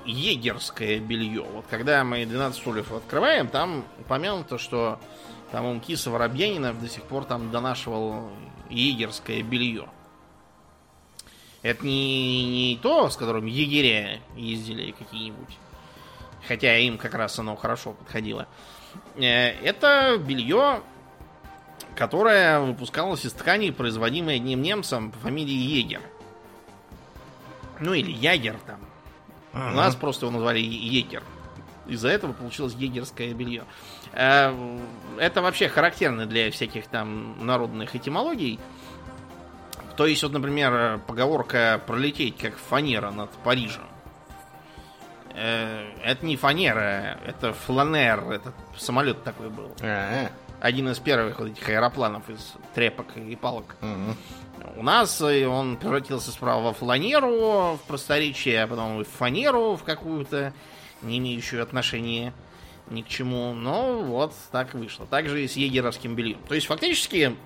егерское белье. Вот когда мы 12 стульев открываем, там упомянуто, что там он Киса Воробьянинов до сих пор там донашивал егерское белье. Это не, не то, с которым егеря ездили какие-нибудь. Хотя им как раз оно хорошо подходило. Э, Это белье, которое выпускалось из ткани, производимой одним немцем по фамилии Егер. Ну или Ягер там. У нас просто его назвали Егер. Из-за этого получилось егерское белье. Э, Это вообще характерно для всяких там народных этимологий. То есть, вот, например, поговорка пролететь как фанера над Парижем. Э, Это не фанера, это фланер, это самолет такой был. Один из первых вот этих аэропланов из тряпок и палок. м. У нас э, он превратился справа во фланеру в просторечие, а потом в фанеру в какую-то, не имеющую отношения ни к чему. Но вот так вышло. Также и с егеровским бельем. То есть фактически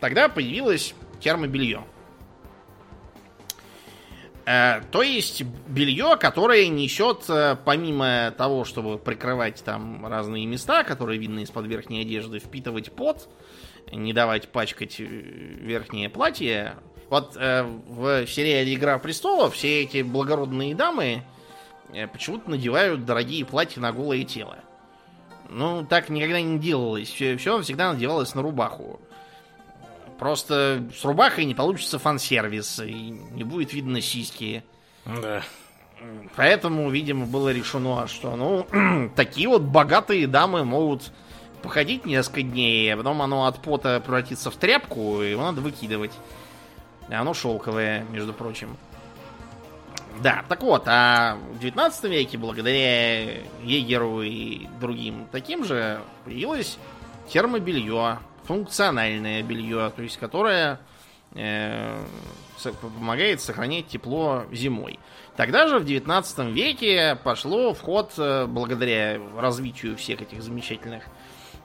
тогда появилось термобелье. Э, То есть белье, которое несет, э, помимо того, чтобы прикрывать там разные места, которые видны из-под верхней одежды, впитывать пот, не давать пачкать э, верхнее платье. Вот в сериале Игра престолов все эти благородные дамы почему-то надевают дорогие платья на голое тело. Ну, так никогда не делалось. Все, все всегда надевалось на рубаху. Просто с рубахой не получится фан-сервис, и не будет видно сиськи. Да. Поэтому, видимо, было решено, что, ну, такие вот богатые дамы могут походить несколько дней, а потом оно от пота превратится в тряпку, и его надо выкидывать. И оно шелковое, между прочим. Да, так вот, а в 19 веке, благодаря Егеру и другим таким же, появилось термобелье, функциональное белье, то есть которое э, помогает сохранять тепло зимой. Тогда же в 19 веке пошло в ход, э, благодаря развитию всех этих замечательных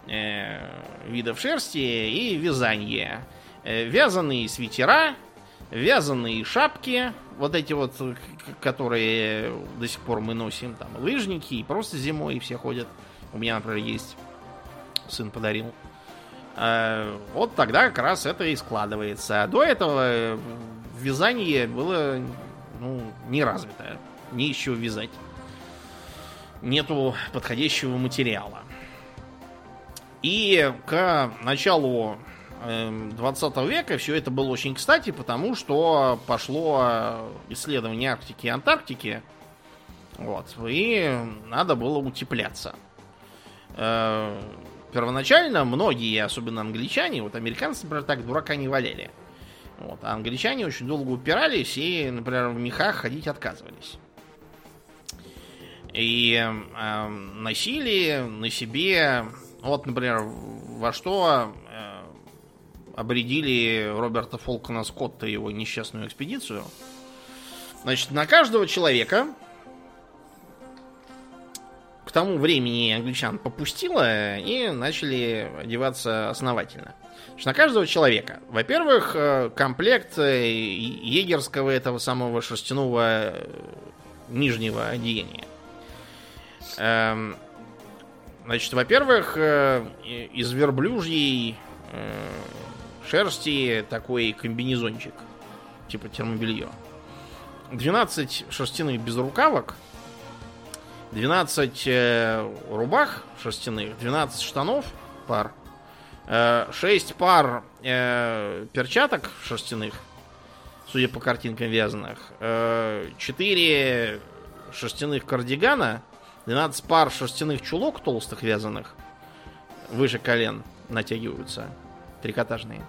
э, видов шерсти и вязание. Э, вязаные свитера, вязаные шапки, вот эти вот, которые до сих пор мы носим, там, лыжники, и просто зимой все ходят. У меня, например, есть. Сын подарил. Э, Вот тогда как раз это и складывается. А до этого э, вязание было ну, не развито. Не еще вязать. Нету подходящего материала. И к началу 20 века все это было очень кстати, потому что пошло э, исследование Арктики и Антарктики. Вот, и надо было утепляться. Э, первоначально многие, особенно англичане, вот американцы, например, так дурака не валяли. Вот, а англичане очень долго упирались и, например, в мехах ходить отказывались. И э, носили на себе, вот, например, во что обредили Роберта Фолкона Скотта и его несчастную экспедицию. Значит, на каждого человека к тому времени англичан попустило и начали одеваться основательно. Значит, на каждого человека, во-первых, э, комплект э, егерского этого самого шерстяного э, нижнего одеяния. Эм, значит, во-первых, из верблюжьей шерсти такой комбинезончик, типа термобелье. 12 шерстяных безрукавок, 12 э, рубах шерстяных, 12 штанов пар, э, 6 пар э, перчаток шерстяных, судя по картинкам вязаных, э, 4 шерстяных кардигана, 12 пар шерстяных чулок толстых вязаных, выше колен натягиваются, трикотажные.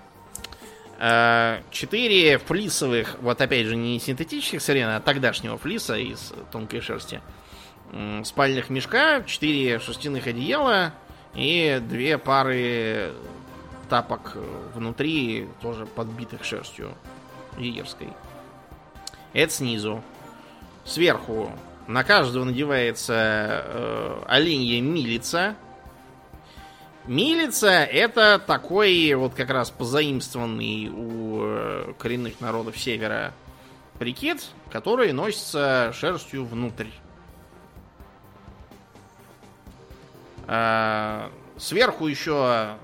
4 флисовых, вот опять же не синтетических сырен, а тогдашнего флиса из тонкой шерсти спальных мешка, 4 шерстяных одеяла и две пары тапок внутри, тоже подбитых шерстью егерской. Это снизу. Сверху на каждого надевается э, оленья милица. Милица это такой вот как раз позаимствованный у э, коренных народов севера прикид, который носится шерстью внутрь. А, сверху еще э,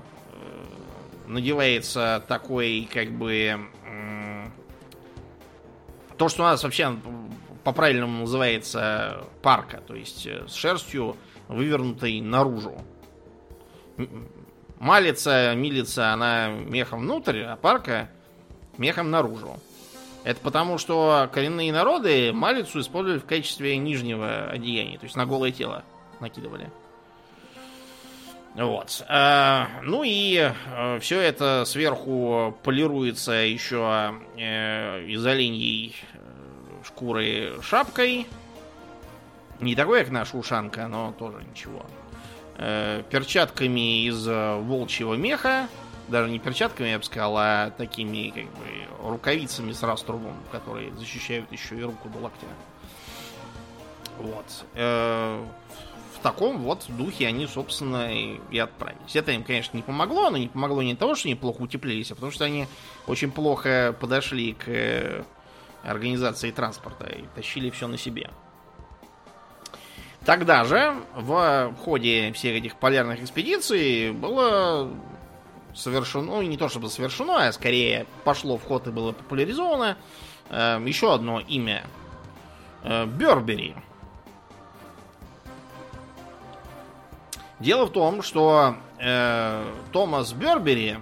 надевается такой, как бы, то, что у нас вообще по-правильному называется парка, то есть э, с шерстью вывернутой наружу. Малица, милица, она мехом внутрь, а парка мехом наружу. Это потому, что коренные народы малицу использовали в качестве нижнего одеяния, то есть на голое тело накидывали. Вот. Э, ну и э, все это сверху полируется еще э, из оленьей шкуры шапкой. Не такой, как наша ушанка, но тоже ничего. Перчатками из волчьего меха. Даже не перчатками, я бы сказал, а такими как бы рукавицами с раструбом, которые защищают еще и руку до локтя. Вот в таком вот духе они, собственно, и, и отправились. Это им, конечно, не помогло, но не помогло не того, что они плохо утеплились, а потому что они очень плохо подошли к э, организации транспорта и тащили все на себе. Тогда же, в ходе всех этих полярных экспедиций, было совершено, ну, не то чтобы совершено, а скорее пошло в ход и было популяризовано э, еще одно имя. Э, Бербери. Дело в том, что э, Томас Бербери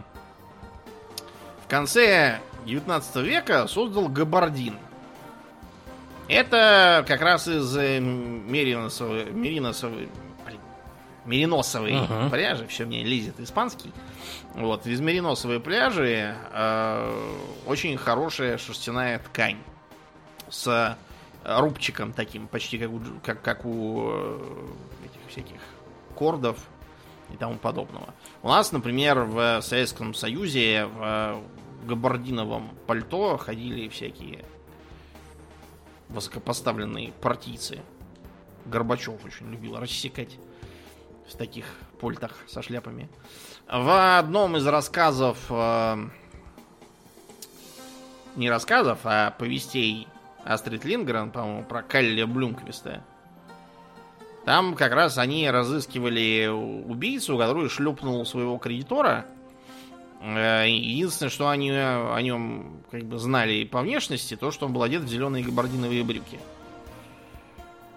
в конце 19 века создал габардин. Это как раз из э, мериносовой, мериносовой, мериносовой uh-huh. пряжи. Все мне лезет испанский. Вот, из мериносовой пляжи э, очень хорошая шерстяная ткань с рубчиком таким, почти как у, как, как у э, этих всяких аккордов и тому подобного. У нас, например, в Советском Союзе в габардиновом пальто ходили всякие высокопоставленные партийцы. Горбачев очень любил рассекать в таких польтах со шляпами. В одном из рассказов, э, не рассказов, а повестей Астрид Лингрен, по-моему, про Калли Блюмквиста, там как раз они разыскивали убийцу, который шлепнул своего кредитора. Э, единственное, что они о нем как бы знали по внешности, то, что он был одет в зеленые габардиновые брюки.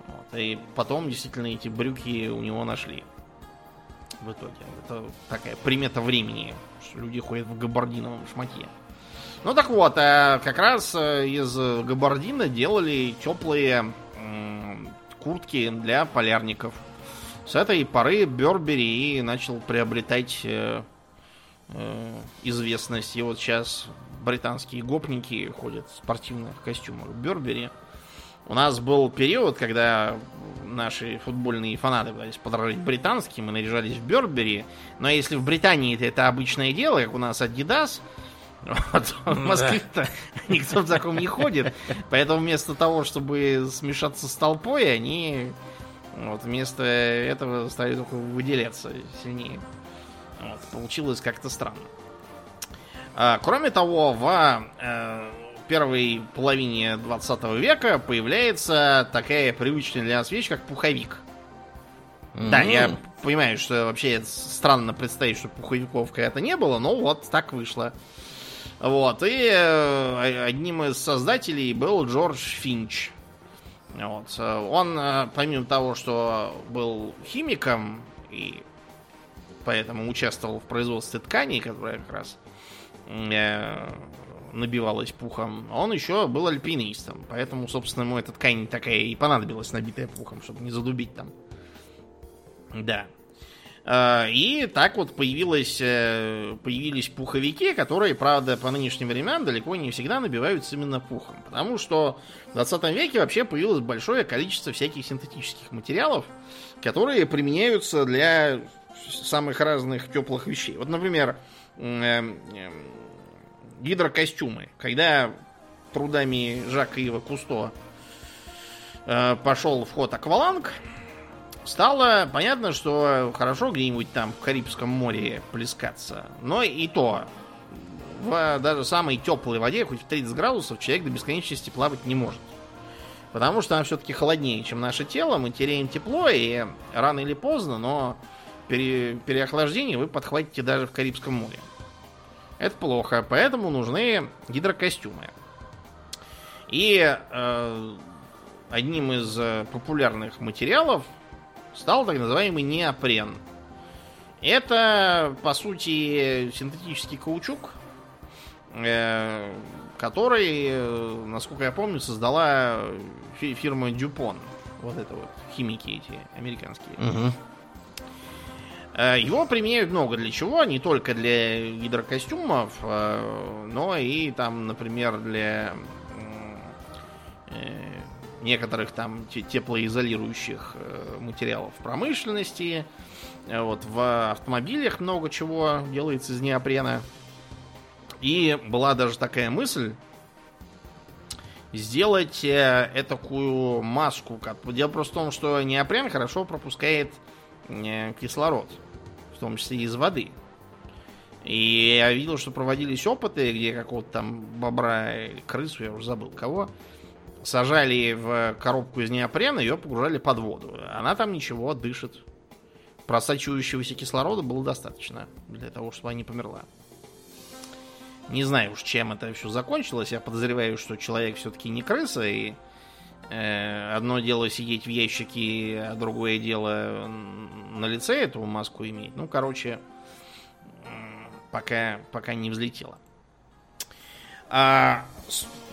Вот. И потом действительно эти брюки у него нашли. В итоге. Это такая примета времени, что люди ходят в габардиновом шматье. Ну так вот, э, как раз э, из габардина делали теплые куртки для полярников. С этой поры Бербери начал приобретать э, известность. И вот сейчас британские гопники ходят в спортивных костюмах Бербери. У нас был период, когда наши футбольные фанаты пытались подражать британским и наряжались в Бербери. Но если в Британии это, это обычное дело, как у нас Adidas, вот, в Москве-то никто в таком не ходит. Поэтому вместо того, чтобы смешаться с толпой, они вот, вместо этого стали только выделяться сильнее. Вот, получилось как-то странно. А, кроме того, в э, первой половине 20 века появляется такая привычная для нас вещь, как пуховик. Mm-hmm. Да, я понимаю, что вообще странно представить, что пуховиков когда-то не было, но вот так вышло. Вот, и э, одним из создателей был Джордж Финч. Вот. Он, э, помимо того, что был химиком и поэтому участвовал в производстве тканей, которая как раз э, набивалась пухом, он еще был альпинистом. Поэтому, собственно, ему эта ткань такая и понадобилась, набитая пухом, чтобы не задубить там. Да. Э, и так вот появилось, э, появились пуховики, которые, правда, по нынешним временам далеко не всегда набиваются именно пухом. Потому что в 20 веке вообще появилось большое количество всяких синтетических материалов, которые применяются для самых разных теплых вещей. Вот, например, э, гидрокостюмы. Когда трудами Жака Ива Кусто пошел в ход акваланг, Стало понятно, что хорошо где-нибудь там в Карибском море плескаться. Но и то, в даже самой теплой воде, хоть в 30 градусов, человек до бесконечности плавать не может. Потому что она все-таки холоднее, чем наше тело, мы теряем тепло, и рано или поздно, но пере, переохлаждение вы подхватите даже в Карибском море. Это плохо, поэтому нужны гидрокостюмы. И э, одним из э, популярных материалов стал так называемый неопрен. Это, по сути, синтетический каучук, э, который, э, насколько я помню, создала фирма Дюпон. Вот это вот, химики эти американские. Угу. Его применяют много для чего, не только для гидрокостюмов, но и там, например, для некоторых там теплоизолирующих э, материалов промышленности. Э, вот в автомобилях много чего делается из неопрена. И была даже такая мысль сделать э, такую маску. Дело просто в том, что неопрен хорошо пропускает кислород, том числе из воды. И я видел, что проводились опыты, где какого-то там бобра или крысу, я уже забыл кого, сажали в коробку из неопрена, ее погружали под воду. Она там ничего, дышит. Просачивающегося кислорода было достаточно для того, чтобы она не померла. Не знаю уж, чем это все закончилось. Я подозреваю, что человек все-таки не крыса, и одно дело сидеть в ящике, а другое дело на лице эту маску иметь. Ну, короче, пока, пока не взлетело. А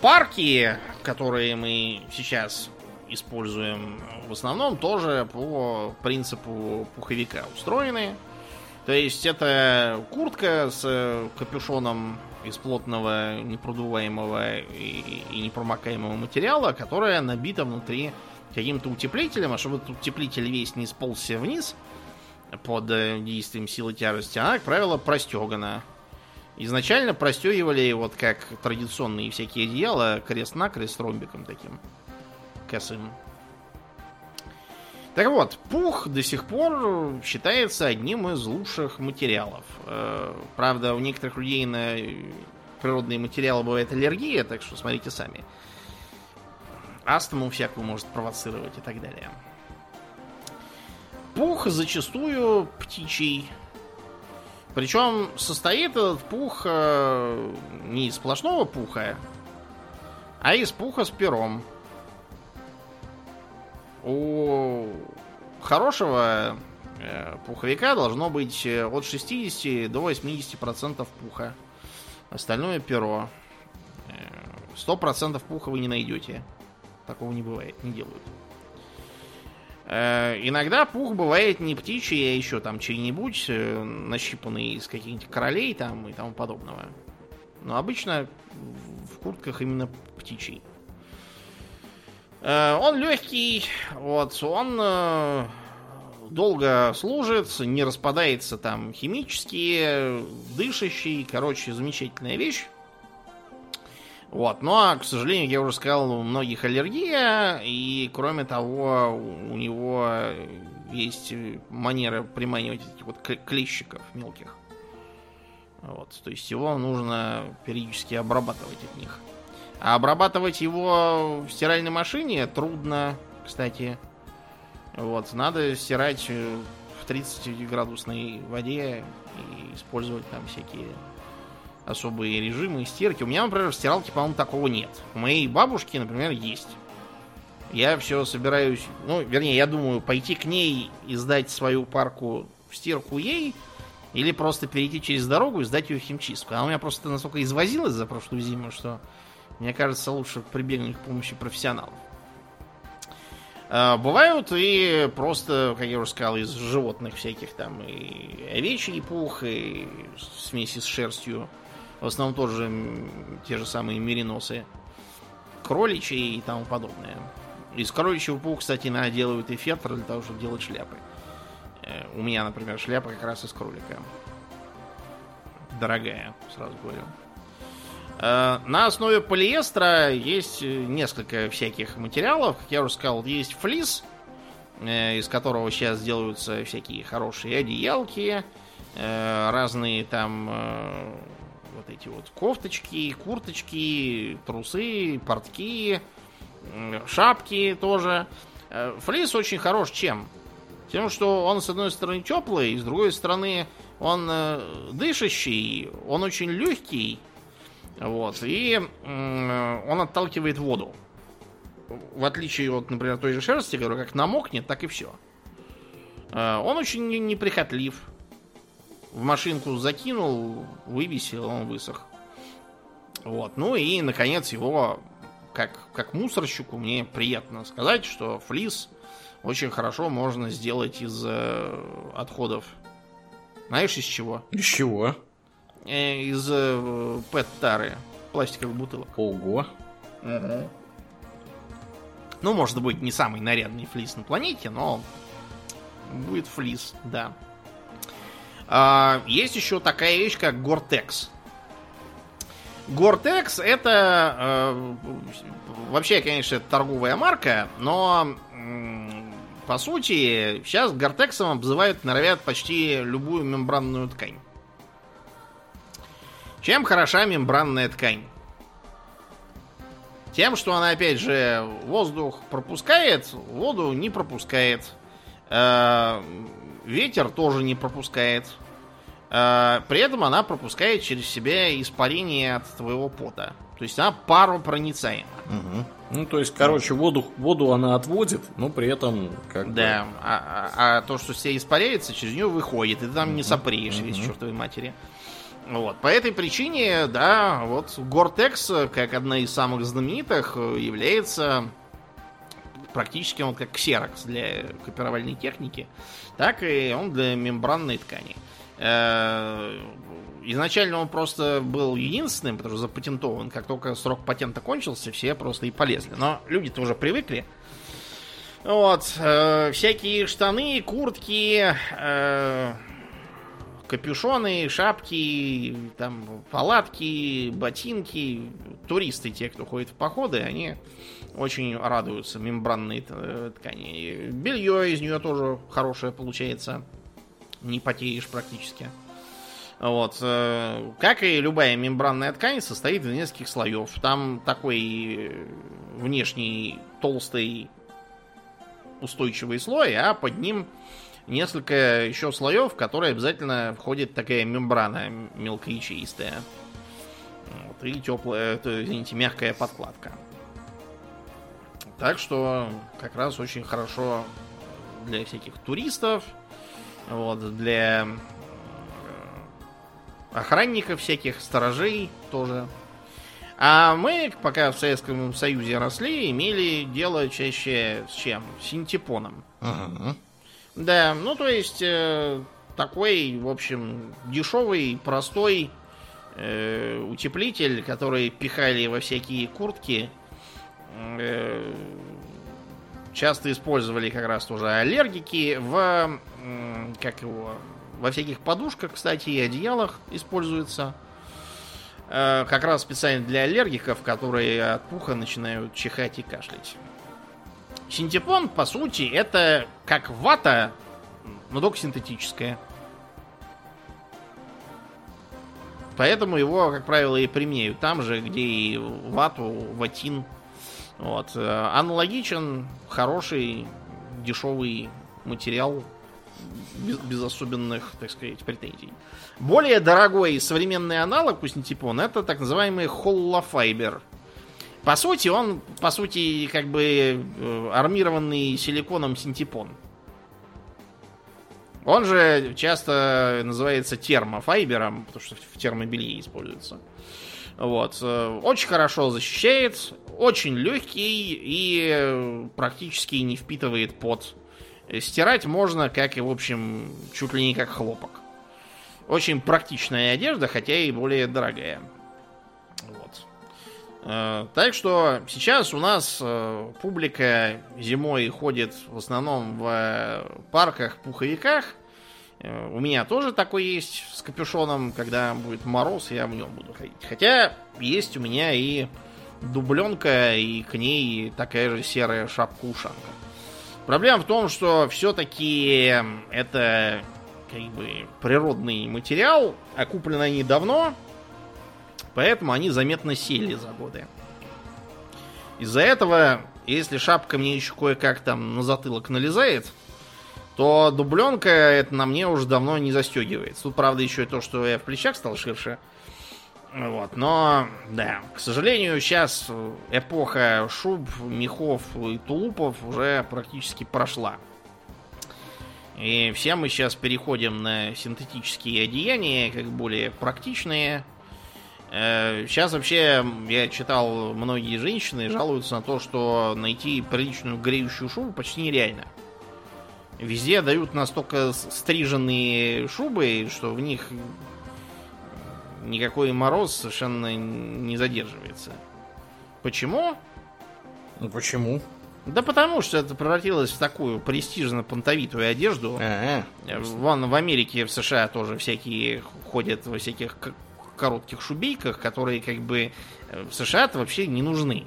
парки, которые мы сейчас используем, в основном тоже по принципу пуховика устроены. То есть это куртка с капюшоном из плотного, непродуваемого и, и непромокаемого материала, которая набита внутри каким-то утеплителем, а чтобы этот утеплитель весь не сползся вниз под действием силы тяжести, она, как правило, простегана Изначально простегивали вот как традиционные всякие одеяла крест-накрест с ромбиком таким косым. Так вот, пух до сих пор считается одним из лучших материалов. Э, правда, у некоторых людей на природные материалы бывает аллергия, так что смотрите сами. Астму всякую может провоцировать и так далее. Пух зачастую птичий причем состоит этот пух э, не из сплошного пуха, а из пуха с пером. У хорошего э, пуховика должно быть э, от 60 до 80% пуха. Остальное перо. 100% пуха вы не найдете. Такого не бывает, не делают. Э, иногда пух бывает не птичий, а еще там чей-нибудь, э, нащипанный из каких-нибудь королей там и тому подобного. Но обычно в куртках именно птичий. Э, он легкий, вот, он э, долго служит, не распадается там химически, дышащий, короче, замечательная вещь. Вот, но, к сожалению, я уже сказал, у многих аллергия, и кроме того, у него есть манера приманивать этих вот клещиков мелких. Вот, то есть его нужно периодически обрабатывать от них. А обрабатывать его в стиральной машине трудно, кстати. Вот, надо стирать в 30-градусной воде и использовать там всякие особые режимы стирки. У меня, например, в стиралке, по-моему, такого нет. У моей бабушки, например, есть. Я все собираюсь, ну, вернее, я думаю, пойти к ней и сдать свою парку в стирку ей, или просто перейти через дорогу и сдать ее в химчистку. Она у меня просто настолько извозилась за прошлую зиму, что мне кажется, лучше прибегнуть к помощи профессионалов. А, бывают и просто, как я уже сказал, из животных всяких там и овечий пух, и смеси с шерстью. В основном тоже те же самые мериносы, кроличьи и тому подобное. Из кроличьего пуха, кстати, делают и фетр для того, чтобы делать шляпы. Э, у меня, например, шляпа как раз из кролика. Дорогая, сразу говорю. Э, на основе полиэстера есть несколько всяких материалов. Как я уже сказал, есть флис, э, из которого сейчас делаются всякие хорошие одеялки, разные там вот эти вот кофточки, курточки, трусы, портки, шапки тоже. Э, флис очень хорош чем? Тем, что он с одной стороны теплый, с другой стороны он э, дышащий, он очень легкий, вот, и он отталкивает воду. В отличие от, например, той же шерсти, которая как намокнет, так и все. Э, он очень неприхотлив в машинку закинул, вывесил, он высох. Вот. Ну и, наконец, его, как, как мусорщику, мне приятно сказать, что флис очень хорошо можно сделать из э, отходов. Знаешь, из чего? Из чего? Э, из э, пэт-тары, пластиковых бутылок. Ого. Угу. Ну, может быть, не самый нарядный флис на планете, но будет флис, да. А, есть еще такая вещь, как Гортекс. Гортекс это э, вообще, конечно, торговая марка, но по сути сейчас Гортексом обзывают, норовят почти любую мембранную ткань. Чем хороша мембранная ткань? Тем, что она, опять же, воздух пропускает, воду не пропускает. Э, ветер тоже не пропускает. А, при этом она пропускает через себя испарение от твоего пота. То есть она паропроницаема. Угу. Ну, то есть, короче, воду, воду она отводит, но при этом как Да, бы... а, а, а то, что все испаряется, через нее выходит, и ты там не сопреешь весь чертовой матери. Вот. По этой причине, да, вот Гортекс, как одна из самых знаменитых, является практически он как ксерокс для копировальной техники, так и он для мембранной ткани. Э, изначально он просто был единственным, потому что запатентован. Как только срок патента кончился, все просто и полезли. Но люди-то уже привыкли. Вот. Э, всякие штаны, куртки, э, капюшоны, шапки, там, палатки, ботинки. Туристы, те, кто ходит в походы, они очень радуются мембранной ткани. Белье из нее тоже хорошее получается не потеешь практически. Вот. Э, как и любая мембранная ткань, состоит из нескольких слоев. Там такой внешний толстый устойчивый слой, а под ним несколько еще слоев, в которые обязательно входит такая мембрана мелкоячеистая. Вот, и теплая, это, извините, мягкая подкладка. Так что как раз очень хорошо для всяких туристов, вот, для э, охранников всяких, сторожей тоже. А мы, пока в Советском Союзе росли, имели дело чаще с чем? С синтепоном. Ага. Да, ну то есть э, такой, в общем, дешевый, простой э, утеплитель, который пихали во всякие куртки. Э, часто использовали как раз тоже аллергики в м, как его во всяких подушках, кстати, и одеялах используется. Э, как раз специально для аллергиков, которые от пуха начинают чихать и кашлять. Синтепон, по сути, это как вата, но только синтетическая. Поэтому его, как правило, и применяют там же, где и вату, ватин. Вот. Э, Аналогичен, хороший, дешевый материал, без, без особенных, так сказать, претензий. Более дорогой современный аналог у синтепона это так называемый холлофайбер. По сути, он, по сути, как бы э, армированный силиконом синтепон. Он же часто называется термофайбером, потому что в термобелье используется. Вот. э, Очень хорошо защищает, очень легкий и э, практически не впитывает пот. Стирать можно, как и, в общем, чуть ли не как хлопок. Очень практичная одежда, хотя и более дорогая. Вот. Э, Так что сейчас у нас э, публика зимой ходит в основном в э, парках, пуховиках. Э, У меня тоже такой есть с капюшоном. Когда будет мороз, я в нем буду ходить. Хотя есть у меня и дубленка, и к ней такая же серая шапка-ушанка. Проблема в том, что все-таки это как бы природный материал, а куплены они давно, поэтому они заметно сели за годы. Из-за этого, если шапка мне еще кое-как там на затылок налезает, то дубленка это на мне уже давно не застегивается. Тут, правда, еще и то, что я в плечах стал ширше. Вот, но, да, к сожалению, сейчас эпоха шуб, мехов и тулупов уже практически прошла. И все мы сейчас переходим на синтетические одеяния, как более практичные. Э, Сейчас вообще, я читал, многие женщины жалуются на то, что найти приличную греющую шубу почти нереально. Везде дают настолько стриженные шубы, что в них никакой мороз совершенно не задерживается. Почему? Ну почему? Да потому что это превратилось в такую престижно-понтовитую одежду. А, Э, Вон в Америке, в США тоже всякие ходят во всяких коротких шубейках, которые как бы э, в США-то вообще не нужны.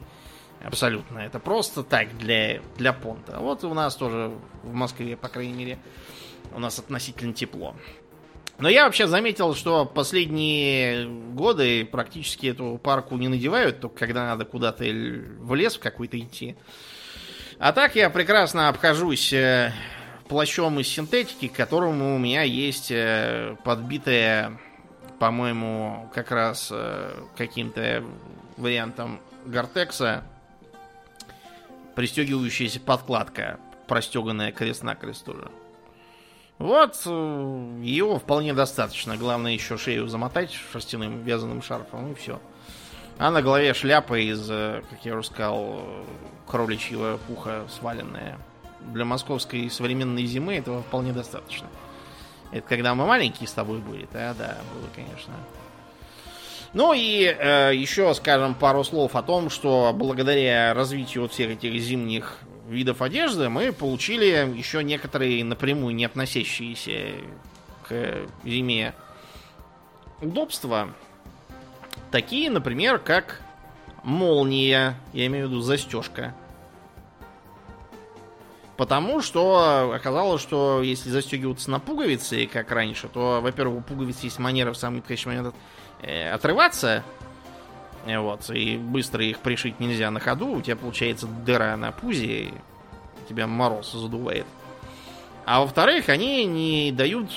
Абсолютно. Это просто так, для, для понта. Вот у нас тоже в Москве, по крайней мере, у нас относительно тепло. Но я вообще заметил, что последние годы практически эту парку не надевают, только когда надо куда-то в лес какой-то идти. А так я прекрасно обхожусь э, плащом из синтетики, к которому у меня есть э, подбитая, по-моему, как раз э, каким-то вариантом гортекса пристегивающаяся подкладка, простеганная крест-накрест тоже. Вот, э, ее вполне достаточно. Главное еще шею замотать шерстяным вязаным шарфом и все. А на голове шляпа из, э, как я уже сказал, кроличьего пуха сваленная. Для московской современной зимы этого вполне достаточно. Это когда мы маленькие с тобой были, да, да, было, конечно. Ну и э, еще скажем пару слов о том, что благодаря развитию вот всех этих зимних видов одежды мы получили еще некоторые напрямую не относящиеся к зиме удобства. Такие, например, как молния, я имею в виду застежка. Потому что оказалось, что если застегиваться на пуговицы, как раньше, то, во-первых, у пуговиц есть манера в самый подходящий момент э, отрываться. Э, Вот, и быстро их пришить нельзя на ходу. У тебя получается дыра на пузе, и тебя мороз задувает. А во-вторых, они не дают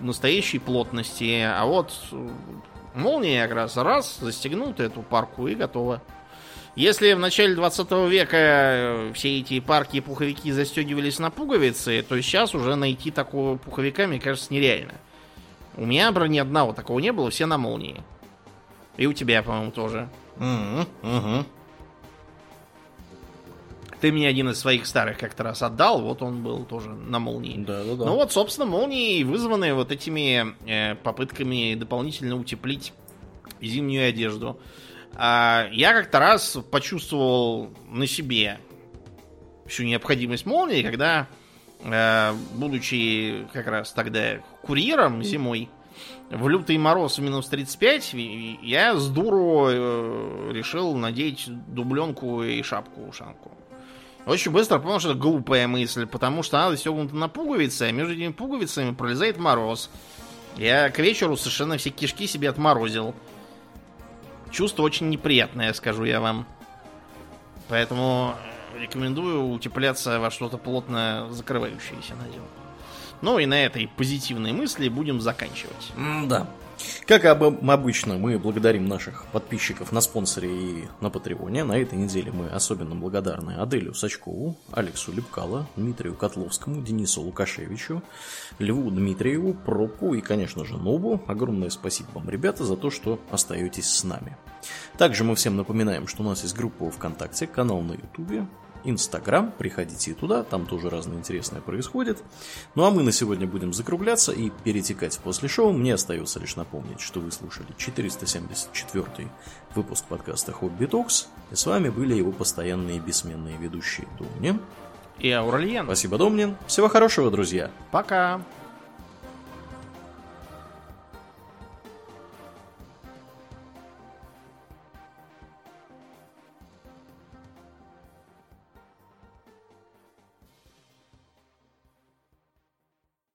настоящей плотности. А вот э, молния как раз раз, застегнул ты эту парку и готово. Если в начале 20 века э, все эти парки и пуховики застегивались на пуговицы, то сейчас уже найти такого пуховика, мне кажется, нереально. У меня, например, ни одного такого не было, все на молнии. И у тебя, по-моему, тоже. Угу. Ты мне один из своих старых как-то раз отдал, вот он был тоже на молнии. Да, да, да. Ну вот, собственно, молнии вызваны вот этими э, попытками дополнительно утеплить зимнюю одежду. Я как-то раз почувствовал на себе всю необходимость молнии, когда, э, будучи как раз тогда курьером зимой, в лютый мороз в минус 35, я с дуру э, решил надеть дубленку и шапку-ушанку. Очень быстро понял, что это глупая мысль, потому что она застегнута на пуговицы, а между этими пуговицами пролезает мороз. Я к вечеру совершенно все кишки себе отморозил. Чувство очень неприятное, скажу я вам. Поэтому рекомендую утепляться во что-то плотно закрывающееся на зиму. Ну и на этой позитивной мысли будем заканчивать. да. Как обычно, мы благодарим наших подписчиков на спонсоре и на Патреоне. На этой неделе мы особенно благодарны Аделю Сачкову, Алексу Лепкало, Дмитрию Котловскому, Денису Лукашевичу, Льву Дмитриеву, Пропу и, конечно же, Нобу. Огромное спасибо вам, ребята, за то, что остаетесь с нами. Также мы всем напоминаем, что у нас есть группа ВКонтакте, канал на Ютубе, Инстаграм, приходите туда, там тоже разное интересное происходит. Ну а мы на сегодня будем закругляться и перетекать после шоу. Мне остается лишь напомнить, что вы слушали 474 выпуск подкаста Хобби Токс, и с вами были его постоянные бессменные ведущие Домнин и Ауральян. Спасибо, Домнин. Всего хорошего, друзья. Пока.